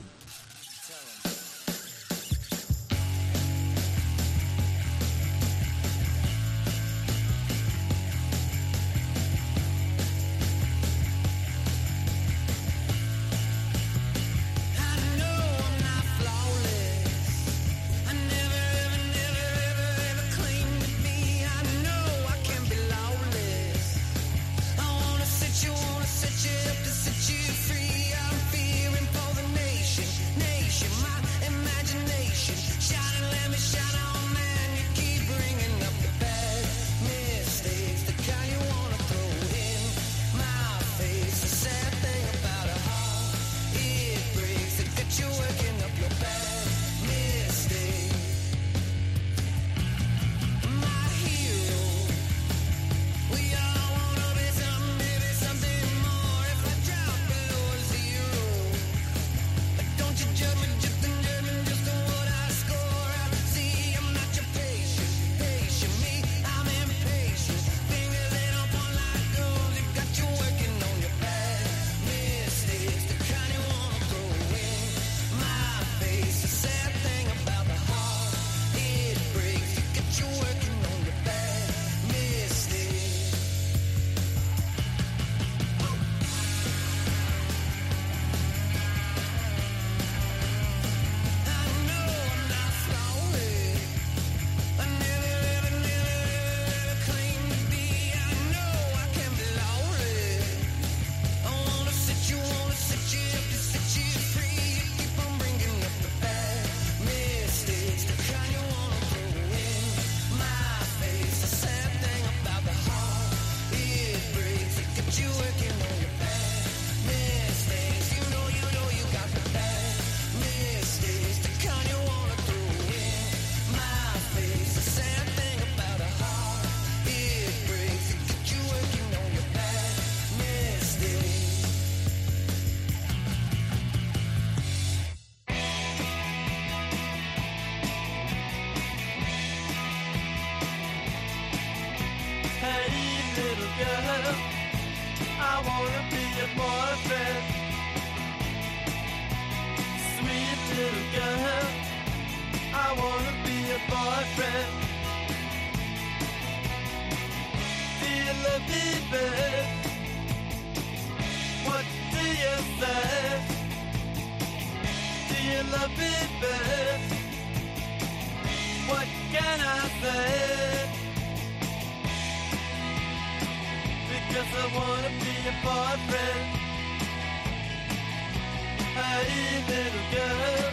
Hey, little girl,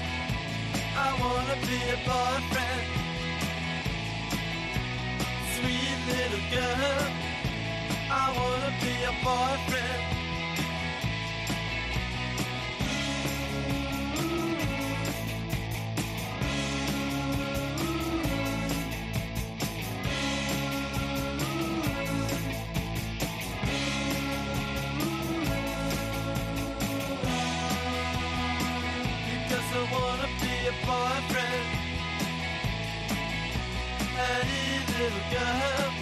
I wanna be your boyfriend. Sweet little girl, I wanna be your boyfriend. Little girl,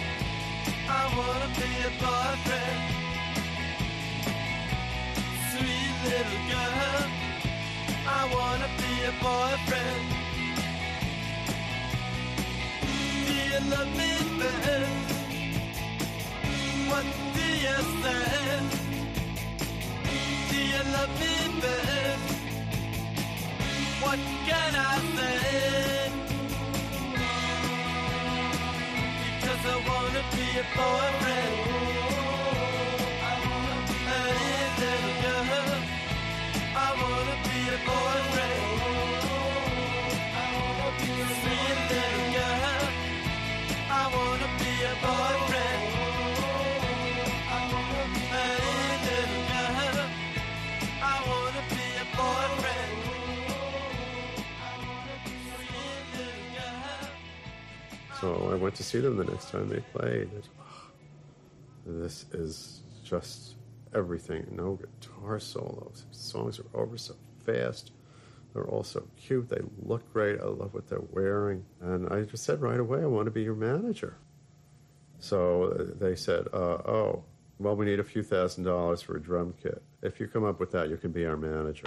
I wanna be your boyfriend. Sweet little girl, I wanna be your boyfriend. Do you love me, babe? What do you say? Do you love me, babe? What can I say? I wanna be your boyfriend. Girl, I wanna be your boyfriend. So I went to see them the next time they played. This is just everything. No guitar solos. Songs are over so fast. They're all so cute. They look great. I love what they're wearing. And I just said right away, I want to be your manager. So they said, uh, oh, well, we need a few thousand dollars for a drum kit. If you come up with that, you can be our manager.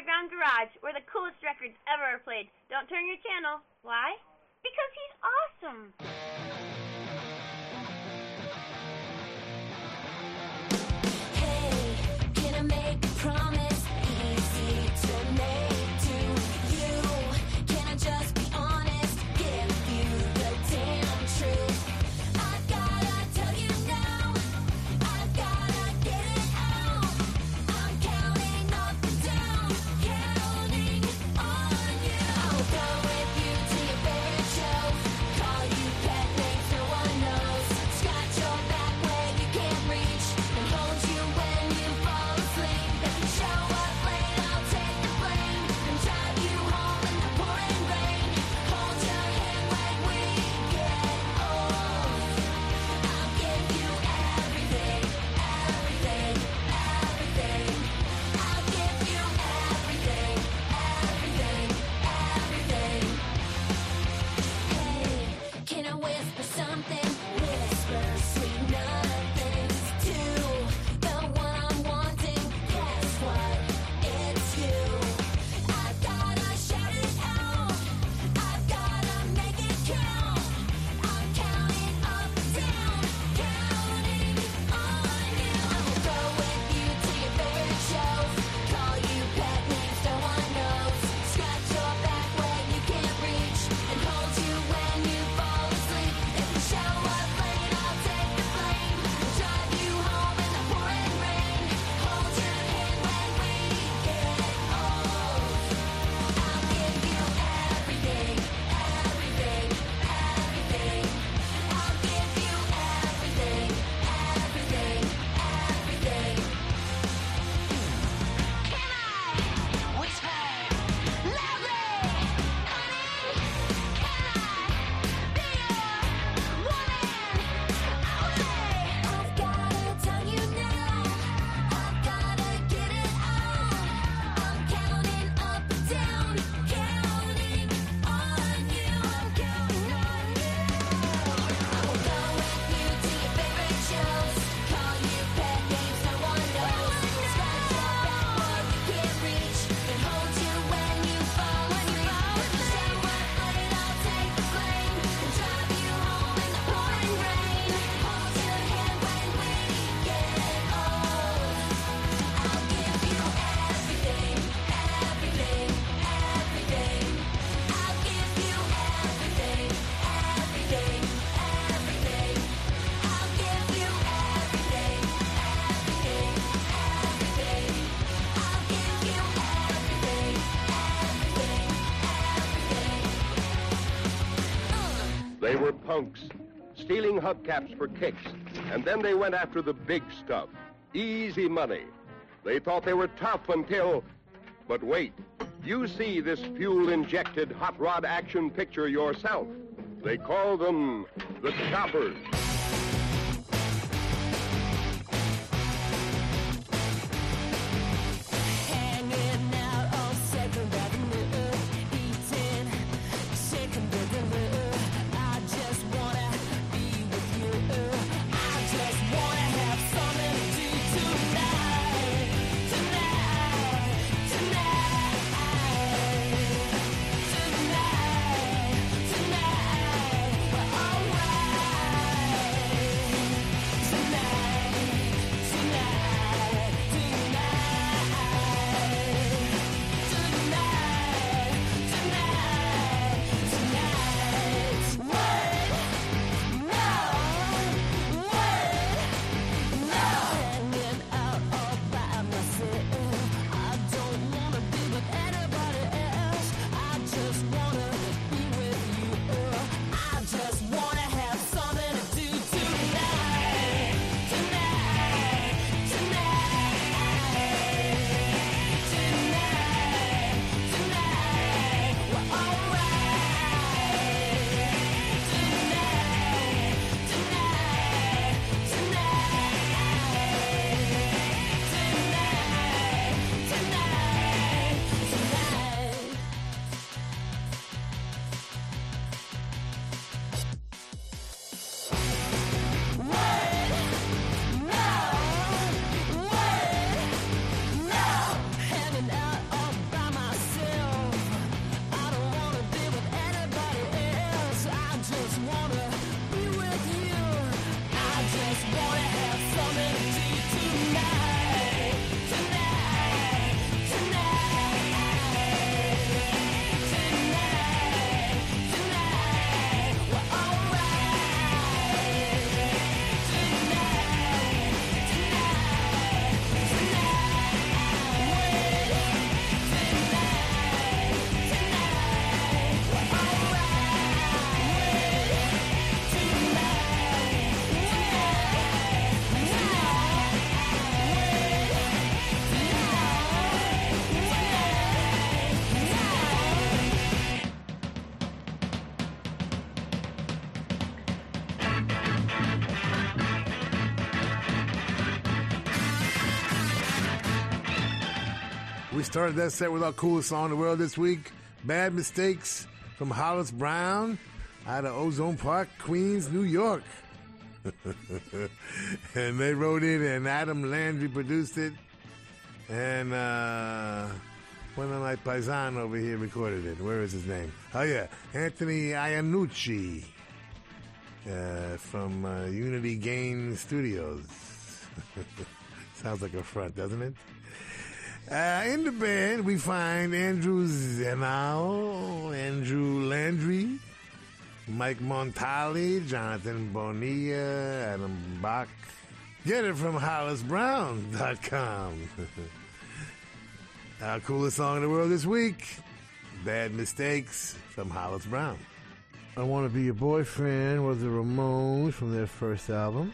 underground garage where the hubcaps for kicks, and then they went after the big stuff easy money. They thought they were tough until. But wait, you see this fuel injected hot rod action picture yourself. They call them the choppers. Started that set with our coolest song in the world this week, Bad Mistakes from Hollis Brown out of Ozone Park, Queens, New York. and they wrote it, and Adam Landry produced it. And uh, one of my paisan over here recorded it. Where is his name? Oh, yeah, Anthony Iannucci uh, from uh, Unity Game Studios. Sounds like a front, doesn't it? Uh, in the band, we find Andrew Zenao, Andrew Landry, Mike Montali, Jonathan Bonilla, Adam Bach. Get it from HollisBrown.com. Our coolest song in the world this week, Bad Mistakes from Hollis Brown. I Want to Be Your Boyfriend was the Ramones from their first album,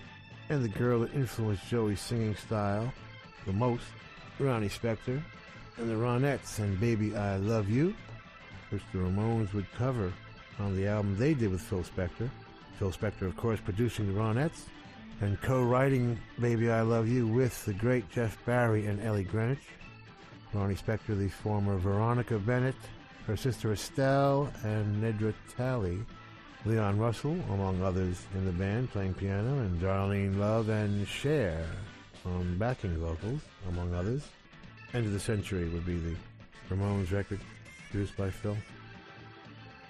and the girl that influenced Joey's singing style the most, Ronnie Spector, and the Ronettes and Baby I Love You, which the Ramones would cover on the album they did with Phil Spector. Phil Spector, of course, producing the Ronettes and co-writing Baby I Love You with the great Jeff Barry and Ellie Greenwich. Ronnie Spector, the former Veronica Bennett, her sister Estelle, and Nedra Talley. Leon Russell, among others in the band, playing piano, and Darlene Love and Cher on backing vocals, among others. End of the Century would be the Ramones record, produced by Phil.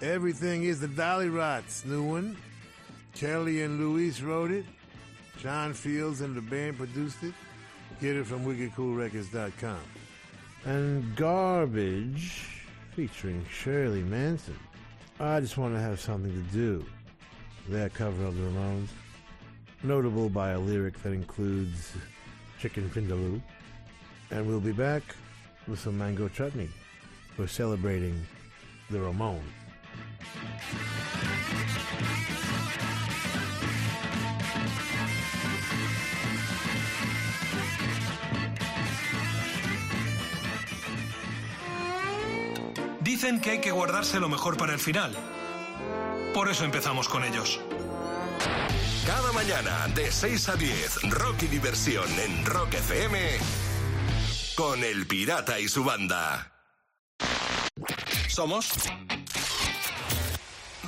Everything is the Dollyrots new one. Kelly and Luis wrote it. John Fields and the band produced it. Get it from wickedcoolrecords.com. And Garbage, featuring Shirley Manson. I just want to have something to do. Their cover of the Ramones. Notable by a lyric that includes chicken vindaloo. And we'll be back with some mango chutney. We're celebrating the Ramones. Dicen que hay que guardarse lo mejor para el final. Por eso empezamos con ellos. Cada mañana de 6 a 10, rock y diversión en Rock FM con El Pirata y su banda. Somos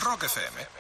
Rock FM.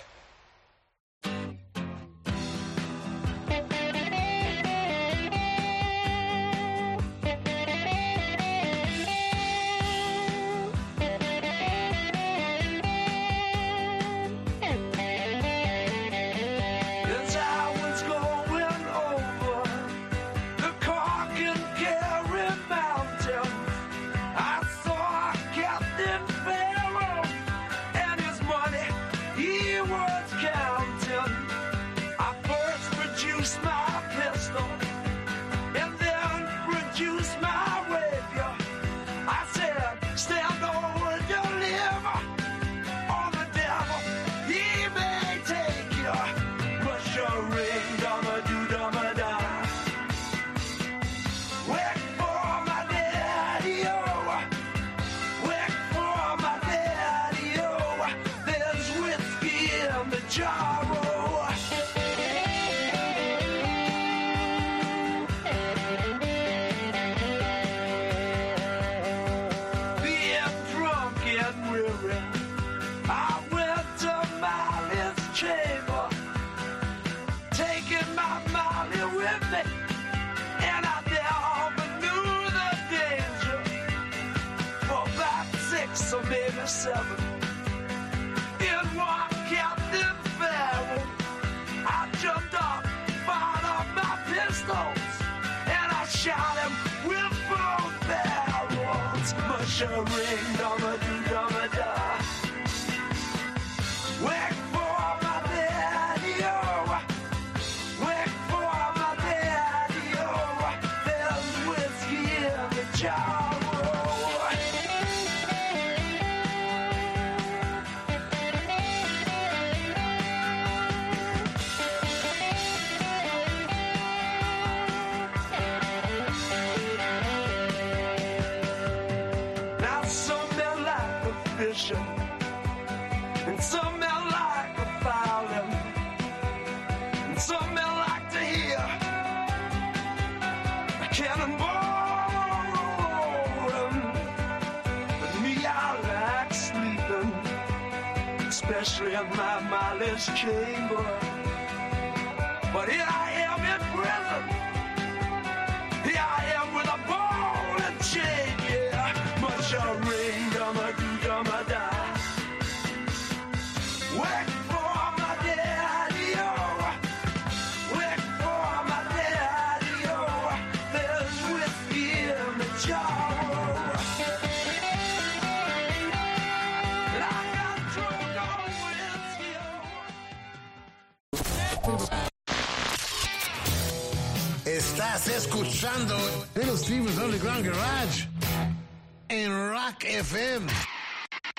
Barrels. Mindless chamber.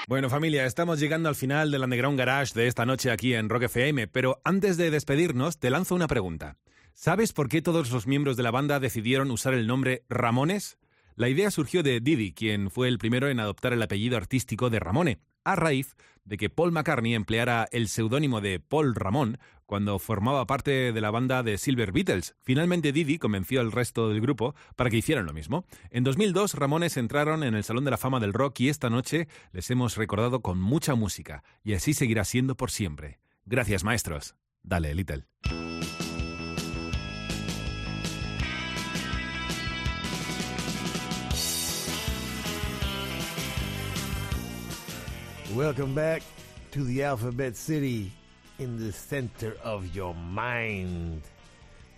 Bueno familia, estamos llegando al final del Underground Garage de esta noche aquí en Rock FM, pero antes de despedirnos te lanzo una pregunta. ¿Sabes por qué todos los miembros de la banda decidieron usar el nombre Ramones? La idea surgió de Didi, quien fue el primero en adoptar el apellido artístico de Ramone, a raíz de que Paul McCartney empleara el seudónimo de Paul Ramón cuando formaba parte de la banda de Silver Beatles. Finalmente Didi convenció al resto del grupo para que hicieran lo mismo. En 2002 Ramones entraron en el Salón de la Fama del Rock y esta noche les hemos recordado con mucha música y así seguirá siendo por siempre. Gracias maestros. Dale, Little. Welcome back to the Alphabet City in the center of your mind,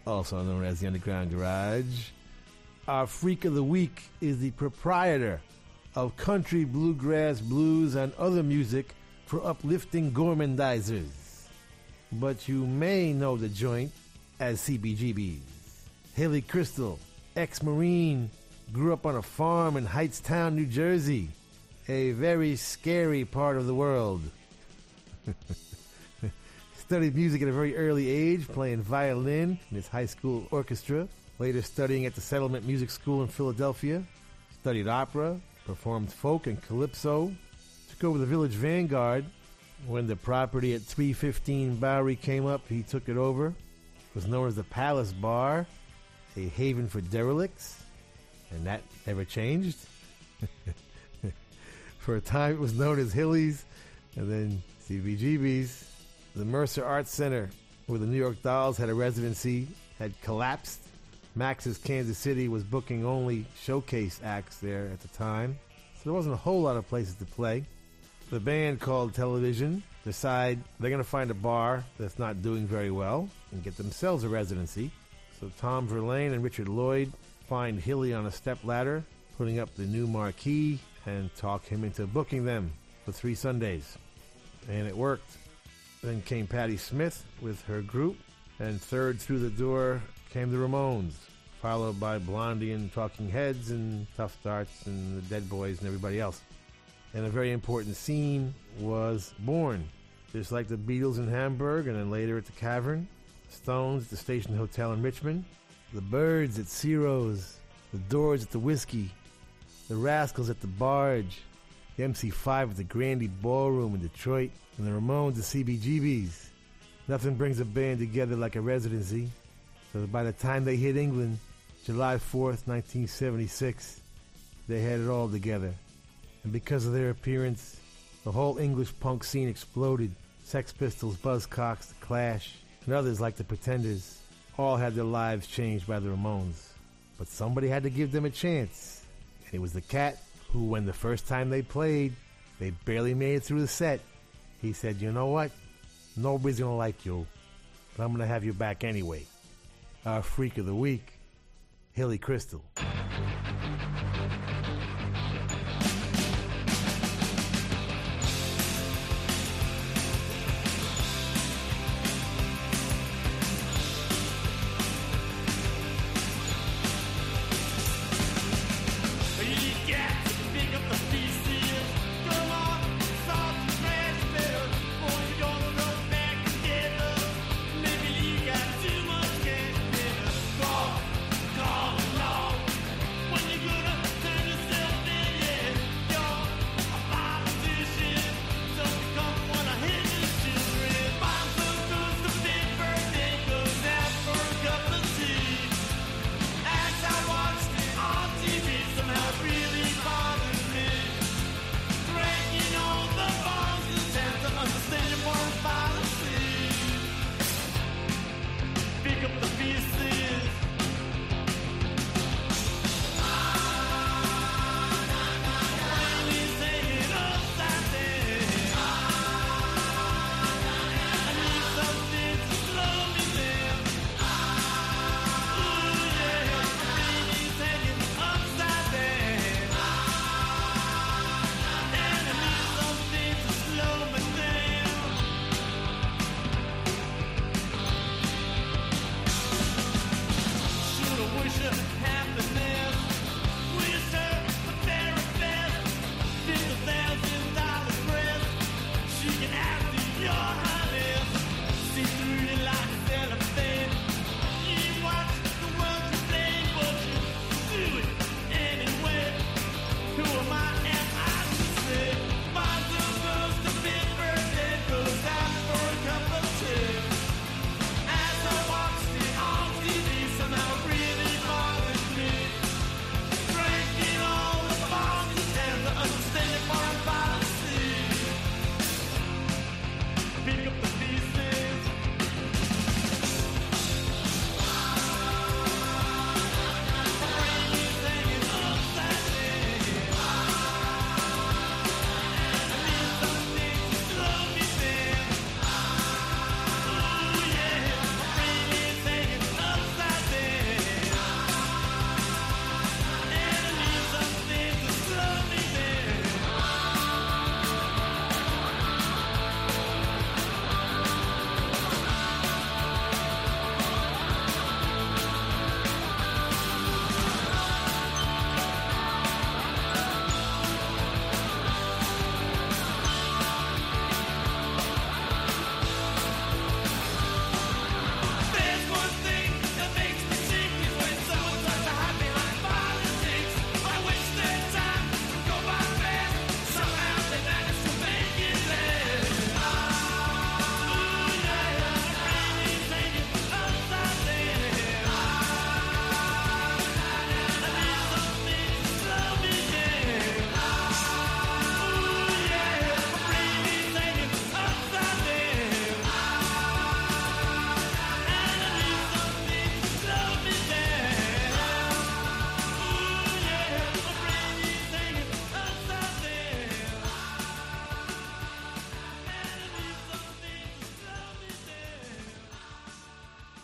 also known as the Underground Garage. Our freak of the week is the proprietor of country, bluegrass, blues, and other music for uplifting gourmandizers. But you may know the joint as CBGBs. Hilly Kristal, ex Marine, grew up on a farm in Hightstown, New Jersey, a very scary part of the world. Studied music at a very early age, playing violin in his high school orchestra. Later studying at the Settlement Music School in Philadelphia. Studied opera, performed folk and calypso. Took over the Village Vanguard. When the property at 315 Bowery came up, he took it over. Was known as the Palace Bar, a haven for derelicts, and that never changed. For a time, it was known as Hilly's, and then CBGB's. The Mercer Arts Center, where the New York Dolls had a residency, had collapsed. Max's Kansas City was booking only showcase acts there at the time, so there wasn't a whole lot of places to play. The band called Television decide they're going to find a bar that's not doing very well and get themselves a residency. So Tom Verlaine and Richard Lloyd find Hilly on a step ladder, putting up the new marquee, and talk him into booking them for three Sundays. And it worked. Then came Patti Smith with her group, and third through the door came the Ramones, followed by Blondie and Talking Heads and Tuff Darts and the Dead Boys and everybody else. And a very important scene was born, just like the Beatles in Hamburg and then later at the Cavern, Stones at the Station Hotel in Richmond, the Byrds at Ciro's, the Doors at the Whisky, the Rascals at the Barge, the MC5 at the Grande Ballroom in Detroit, and the Ramones at CBGB's. Nothing brings a band together like a residency. So by the time they hit England, July 4th, 1976, they had it all together. And because of their appearance, the whole English punk scene exploded. Sex Pistols, Buzzcocks, The Clash, and others like The Pretenders all had their lives changed by the Ramones. But somebody had to give them a chance. And it was the cat who, when the first time they played, they barely made it through the set. He said, You know what? Nobody's going to like you, but I'm going to have you back anyway. Our freak of the week, Hilly Kristal.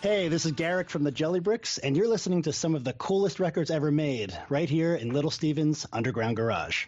Hey, this is Garrick from the Jellybricks, and you're listening to some of the coolest records ever made right here in Little Steven's Underground Garage.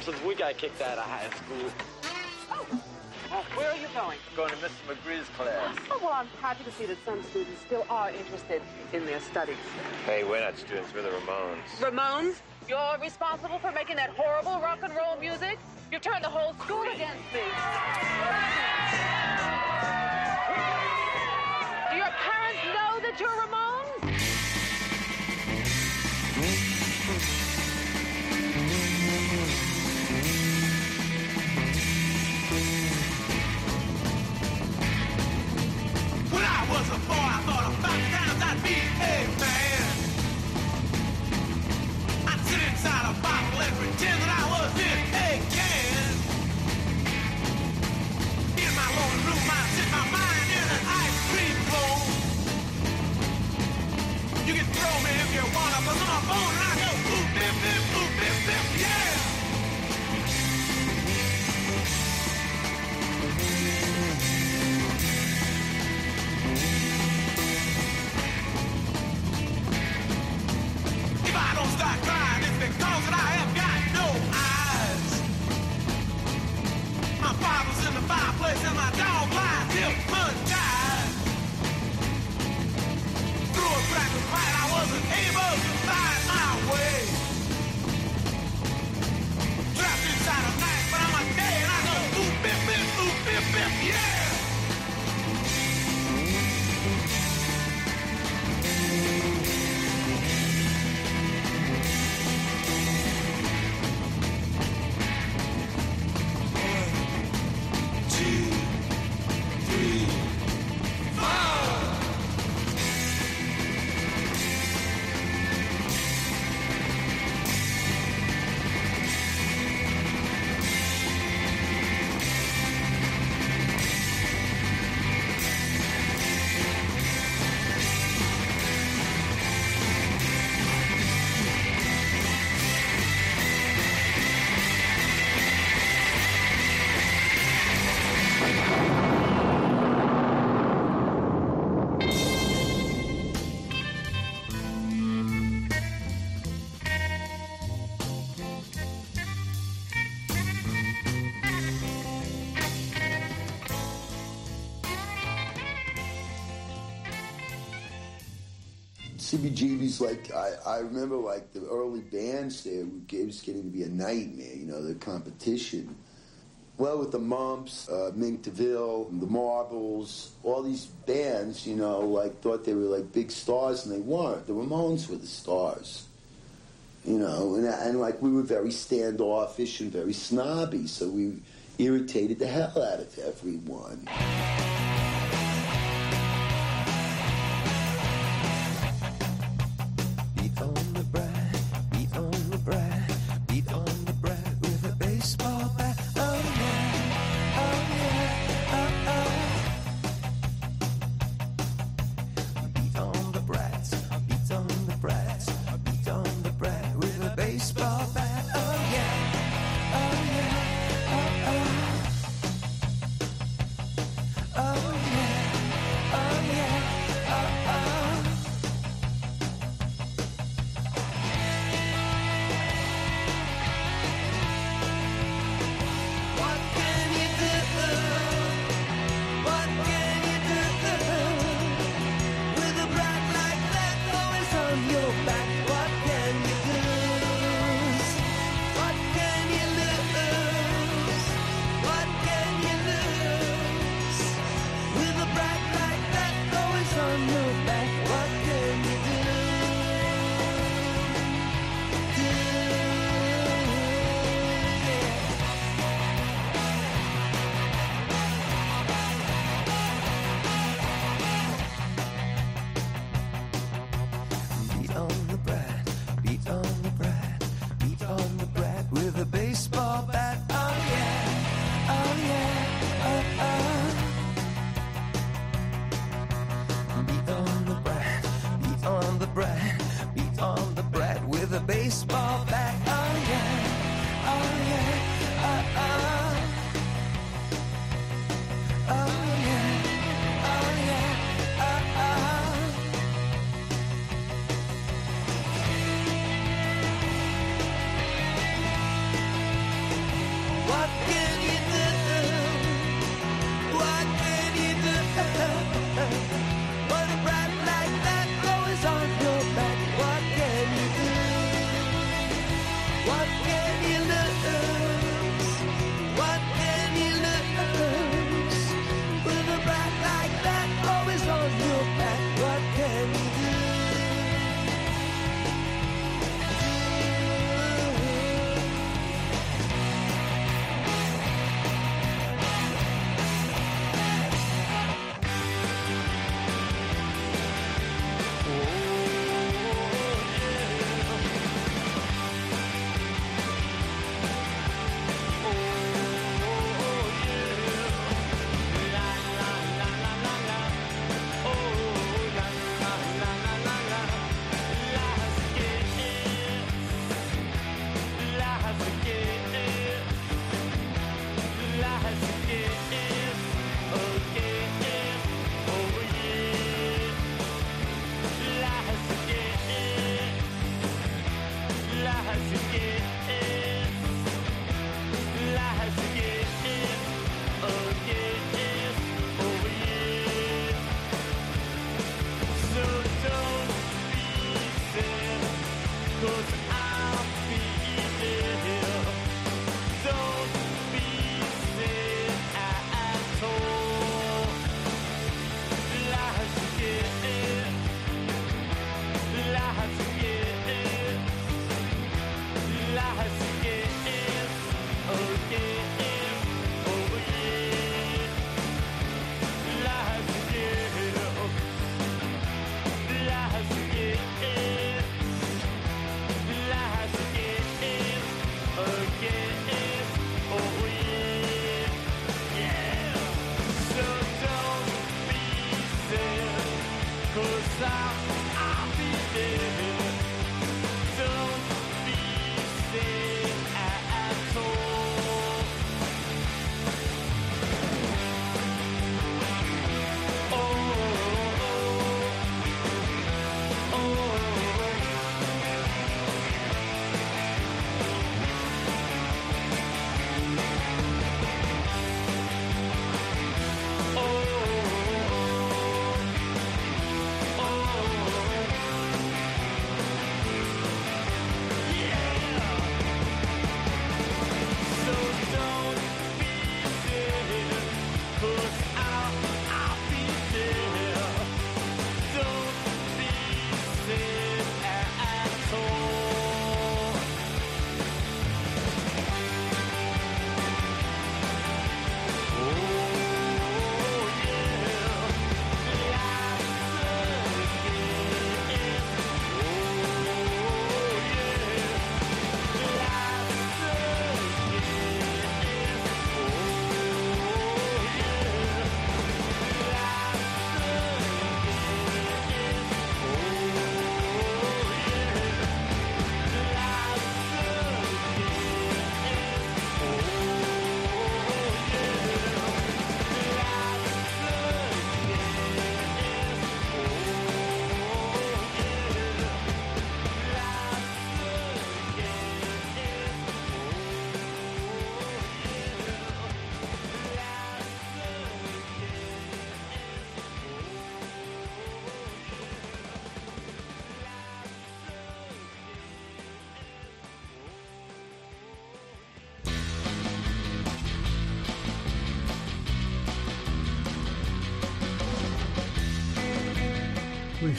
Sure since we got kicked out of high school. Oh. oh, where are you going? Going to Mr. McGree's class. Oh, well, I'm happy to see that some students still are interested in their studies. Hey, we're not students, we're the Ramones. Ramones, you're responsible for making that horrible rock and roll music? You've turned the whole school against me. Do your parents know that you're Ramones? Pretend that I was in a can. In my lonely room, I'd sit my mind in an ice cream cone. You can throw me if you wanna, but on my phone and I go boop, bip, bip, boop, bip, bip, yeah. If I don't start crying, the and my dog lies hypnotized. Through a crack of light, I wasn't able CBGB's like I, I remember like the early bands there it was getting to be a nightmare. You know the competition. Well, with the Mumps, uh, Mink DeVille, the Marbles, all these bands, you know, like thought they were like big stars, and they weren't. The Ramones were the stars, you know, and, and like we were very standoffish and very snobby, so we irritated the hell out of everyone.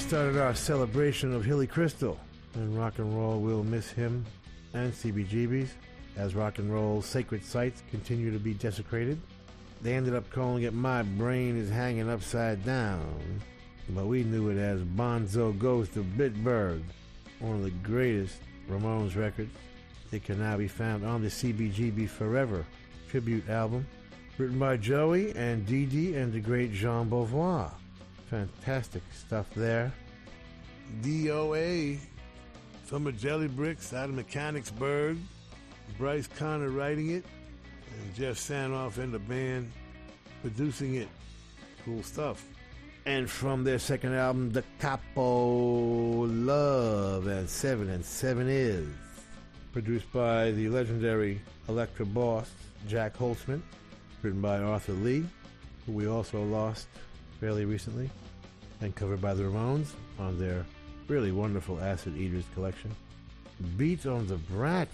Started our celebration of Hilly Kristal, and rock and roll will miss him and CBGB's as rock and roll's sacred sites continue to be desecrated. They ended up calling it My Brain is Hanging Upside Down, but we knew it as Bonzo Goes to Bitburg, one of the greatest Ramones records. It can now be found on the CBGB Forever tribute album, written by Joey and Dee Dee and the great Jean Beauvoir. Fantastic stuff there. DOA from a Jellybricks out of Mechanicsburg. Bryce Connor writing it, and Jeff Sanoff and the band producing it. Cool stuff. And from their second album, Da Capo Love and Seven and Seven Is. Produced by the legendary Elektra boss, Jac Holzman. Written by Arthur Lee, who we also lost fairly recently. And covered by the Ramones on their really wonderful Acid Eaters collection. Beat on the Brat,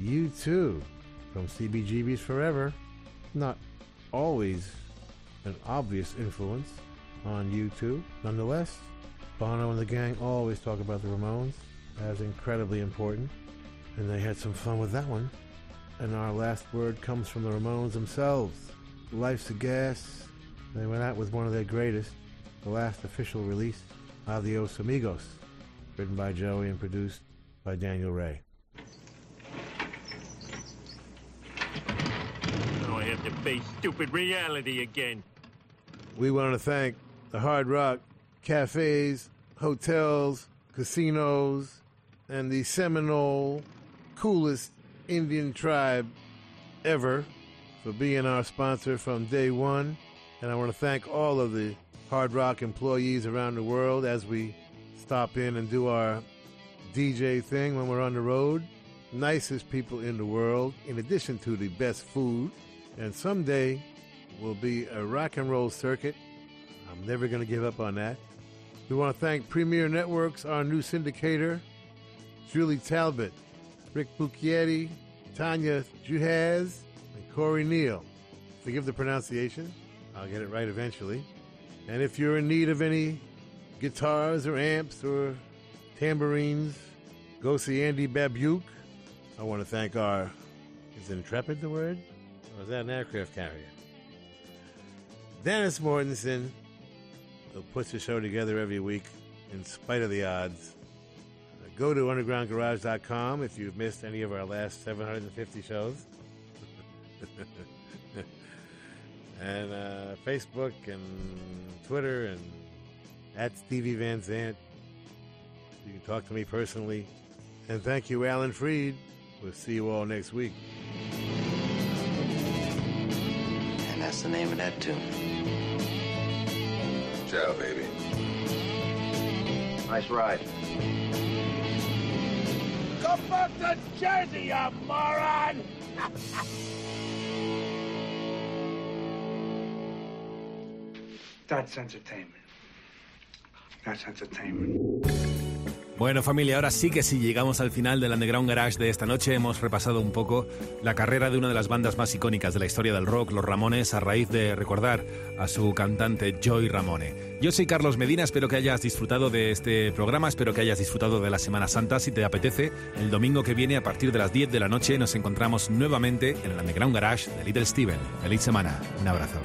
U2, from CBGB's Forever. Not always an obvious influence on U2. Nonetheless, Bono and the gang always talk about the Ramones as incredibly important, and they had some fun with that one. And our last word comes from the Ramones themselves. Life's a Gas. They went out with one of their greatest, the last official release, Adios Amigos, written by Joey and produced by Daniel Rey. Now I have to face stupid reality again. We want to thank the Hard Rock cafes, hotels, casinos, and the Seminole coolest Indian tribe ever for being our sponsor from day one. And I want to thank all of the Hard Rock employees around the world as we stop in and do our DJ thing when we're on the road. Nicest people in the world, in addition to the best food. And someday will be a rock and roll circuit. I'm never going to give up on that. We want to thank Premier Networks, our new syndicator, Julie Talbot, Rick Bucchietti, Tanya Juhaz, and Corey Neal. Forgive the pronunciation. I'll get it right eventually. And if you're in need of any guitars or amps or tambourines, go see Andy Babiuk. I want to thank our, is Intrepid the word? Or is that an aircraft carrier? Dennis Mortensen, who puts the show together every week in spite of the odds. Go to undergroundgarage.com if you've missed any of our last 750 shows. and uh, Facebook and Twitter and at Stevie Van Zandt. You can talk to me personally. And thank you, Alan Freed. We'll see you all next week. And that's the name of that tune. Ciao, baby. Nice ride. Go back to Jersey, you moron! That's entertainment. That's entertainment. Bueno familia, ahora sí que sí, llegamos al final del Underground Garage de esta noche. Hemos repasado un poco la carrera de una de las bandas más icónicas de la historia del rock, los Ramones, a raíz de recordar a su cantante Joy Ramone. Yo soy Carlos Medina, espero que hayas disfrutado de este programa, espero que hayas disfrutado de la Semana Santa. Si te apetece, el domingo que viene a partir de las 10 de la noche nos encontramos nuevamente en el Underground Garage de Little Steven. Feliz semana, un abrazo.